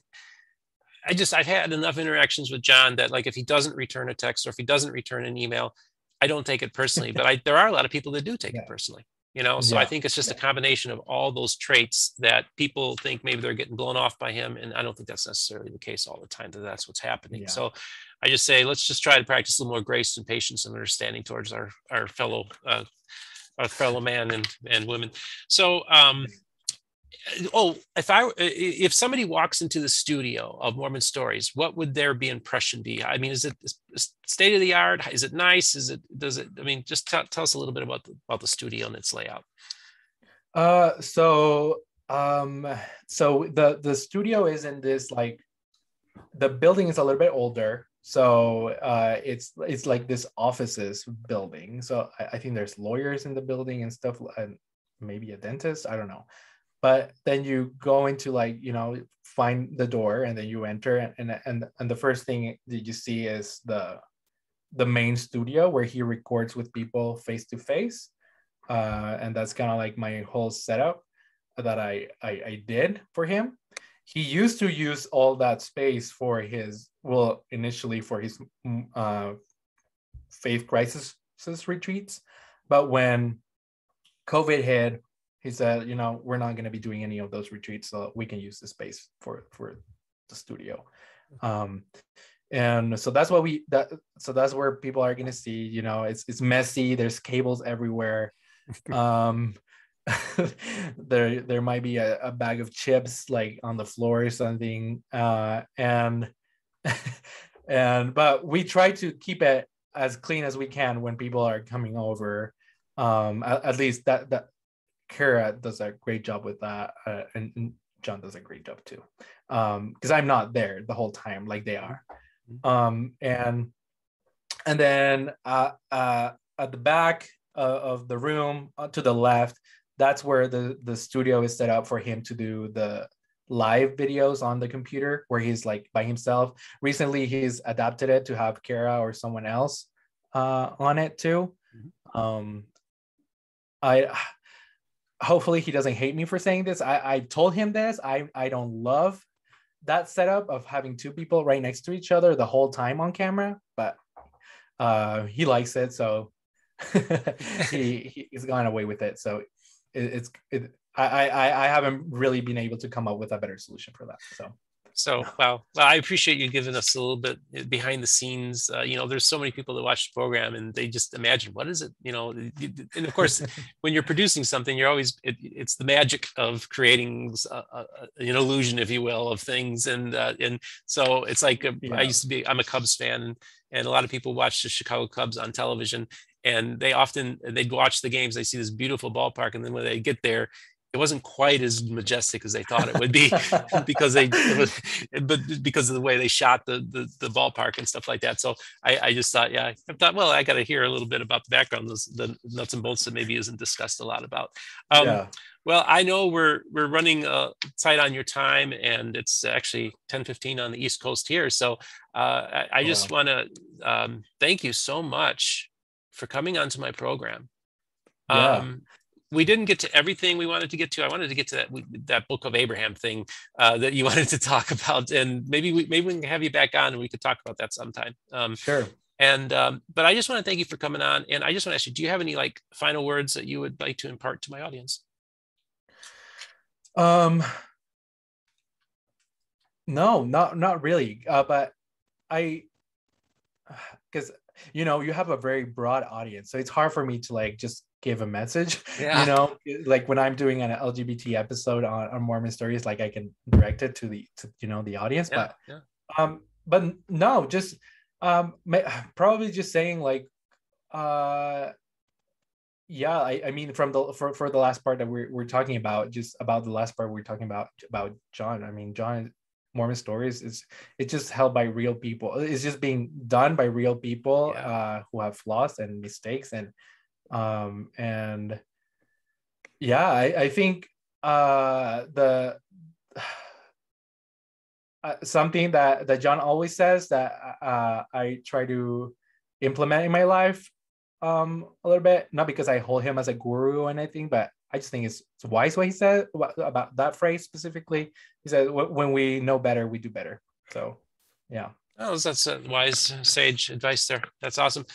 I just I've had enough interactions with John that like if he doesn't return a text or if he doesn't return an email, I don't take it personally. but I there are a lot of people that do take yeah. it personally. You know, so yeah. I think it's just yeah. a combination of all those traits that people think maybe they're getting blown off by him, and I don't think that's necessarily the case all the time. That that's what's happening. So, I just say let's just try to practice a little more grace and patience and understanding towards our our fellow uh, our fellow man and and women. So, um, oh if i if somebody walks into the studio of mormon stories what would their be impression be? I mean is it state of the art? Is it nice? Is it does it i mean just t- tell us a little bit about the about the studio and its layout. Uh so um so the the studio is in this like the building is a little bit older. So uh it's it's like this offices building. So I, I think there's lawyers in the building and stuff and maybe a dentist i don't know but then you go into like you know find the door and then you enter and and and, the first thing that you see is the the main studio where he records with people face to face. And that's kind of like my whole setup that I, I i did for him. He used to use all that space for his well initially for his mm, uh, faith crisis retreats. But when covid hit he said, you know, we're not going to be doing any of those retreats, so we can use the space for for the studio. Um, and so that's what we that so that's where people are going to see. You know, it's it's messy. There's cables everywhere. um, there there might be a, a, bag of chips like on the floor or something. Uh, and and but we try to keep it as clean as we can when people are coming over. Um, at, at least that that Kara does a great job with that, uh, and, and, John does a great job too. Um, because I'm not there the whole time like they are. Mm-hmm. Um, and and then uh, uh, at the back of the room uh, to the left, that's where the the studio is set up for him to do the live videos on the computer where he's like by himself. Recently, he's adapted it to have Kara or someone else uh, on it too. Mm-hmm. Um, I hopefully he doesn't hate me for saying this. I, I told him this. I, I don't love that setup of having two people right next to each other the whole time on camera, but uh, he likes it. So he, he's gone away with it. So it, it's, it, I, I, I haven't really been able to come up with a better solution for that. So so wow, well, I appreciate you giving us a little bit eh, behind the scenes. Uh, you know, there's so many people that watch the program and they just imagine what is it, you know. And of course, when you're producing something, you're always it, it's the magic of creating a, a, an illusion, if you will, of things. And uh, and so it's like a, yeah. I used to be. I'm a Cubs fan, and a lot of people watch the Chicago Cubs on television, and they often they'd watch the games. They see this beautiful ballpark, and then when they get there, it wasn't quite as majestic as they thought it would be because they was, but because of the way they shot the, the, the ballpark and stuff like that so i, I just thought yeah i thought well i got to hear a little bit about the background those the nuts and bolts that maybe isn't discussed a lot about um, yeah. well i know we're we're running uh, tight on your time and it's actually 10 15 on the east coast here so uh, i, I just wow. want to um, thank you so much for coming onto my program yeah. Um, we didn't get to everything we wanted to get to. I wanted to get to that that book of Abraham thing uh, that you wanted to talk about, and maybe we maybe we can have you back on and we could talk about that sometime. Um, sure. And um, but I just want to thank you for coming on, and I just want to ask you: Do you have any like final words that you would like to impart to my audience? Um, no, not not really. Uh, but I because you know you have a very broad audience so it's hard for me to like just give a message yeah. you know like when i'm doing an lgbt episode on, on mormon stories like i can direct it to the to, you know the audience yeah, but yeah. um but no just um probably just saying like uh yeah I, I mean from the for, for the last part that we're, we're talking about just about the last part we're talking about about john i mean john mormon stories is it's just held by real people it's just being done by real people yeah. uh who have flaws and mistakes and um and yeah i i think uh the uh, something that that john always says that uh i try to implement in my life um a little bit not because i hold him as a guru or anything but i just think it's, it's wise what he said about that phrase specifically. He said when we know better we do better. So yeah. Oh that's wise sage advice there. That's awesome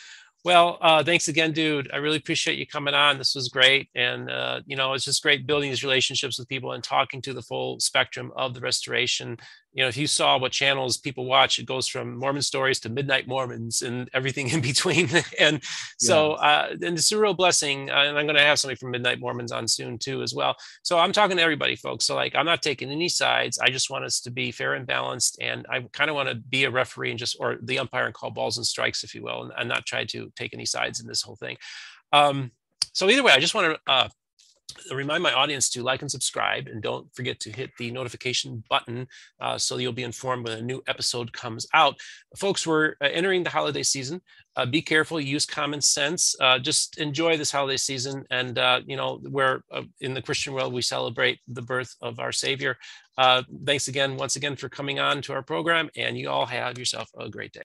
well, uh, thanks again, dude. I really appreciate you coming on. This was great. And, uh, you know, it's just great building these relationships with people and talking to the full spectrum of the restoration you know, if you saw what channels people watch, it goes from Mormon stories to Midnight Mormons and everything in between. and so, uh, and it's a real blessing. Uh, and I'm going to have somebody from Midnight Mormons on soon too, as well. So I'm talking to everybody, folks. So like, I'm not taking any sides. I just want us to be fair and balanced. And I kind of want to be a referee and just, or the umpire and call balls and strikes, if you will, and, and not try to take any sides in this whole thing. Um, so either way, I just want to uh, remind my audience to like and subscribe and don't forget to hit the notification button uh, so you'll be informed when a new episode comes out. Folks we're uh, entering the holiday season. Uh, be careful use common sense. Uh, just enjoy this holiday season and uh, you know where uh, in the christian world we celebrate the birth of our savior. Thanks again once again for coming on to our program and you all have yourself a great day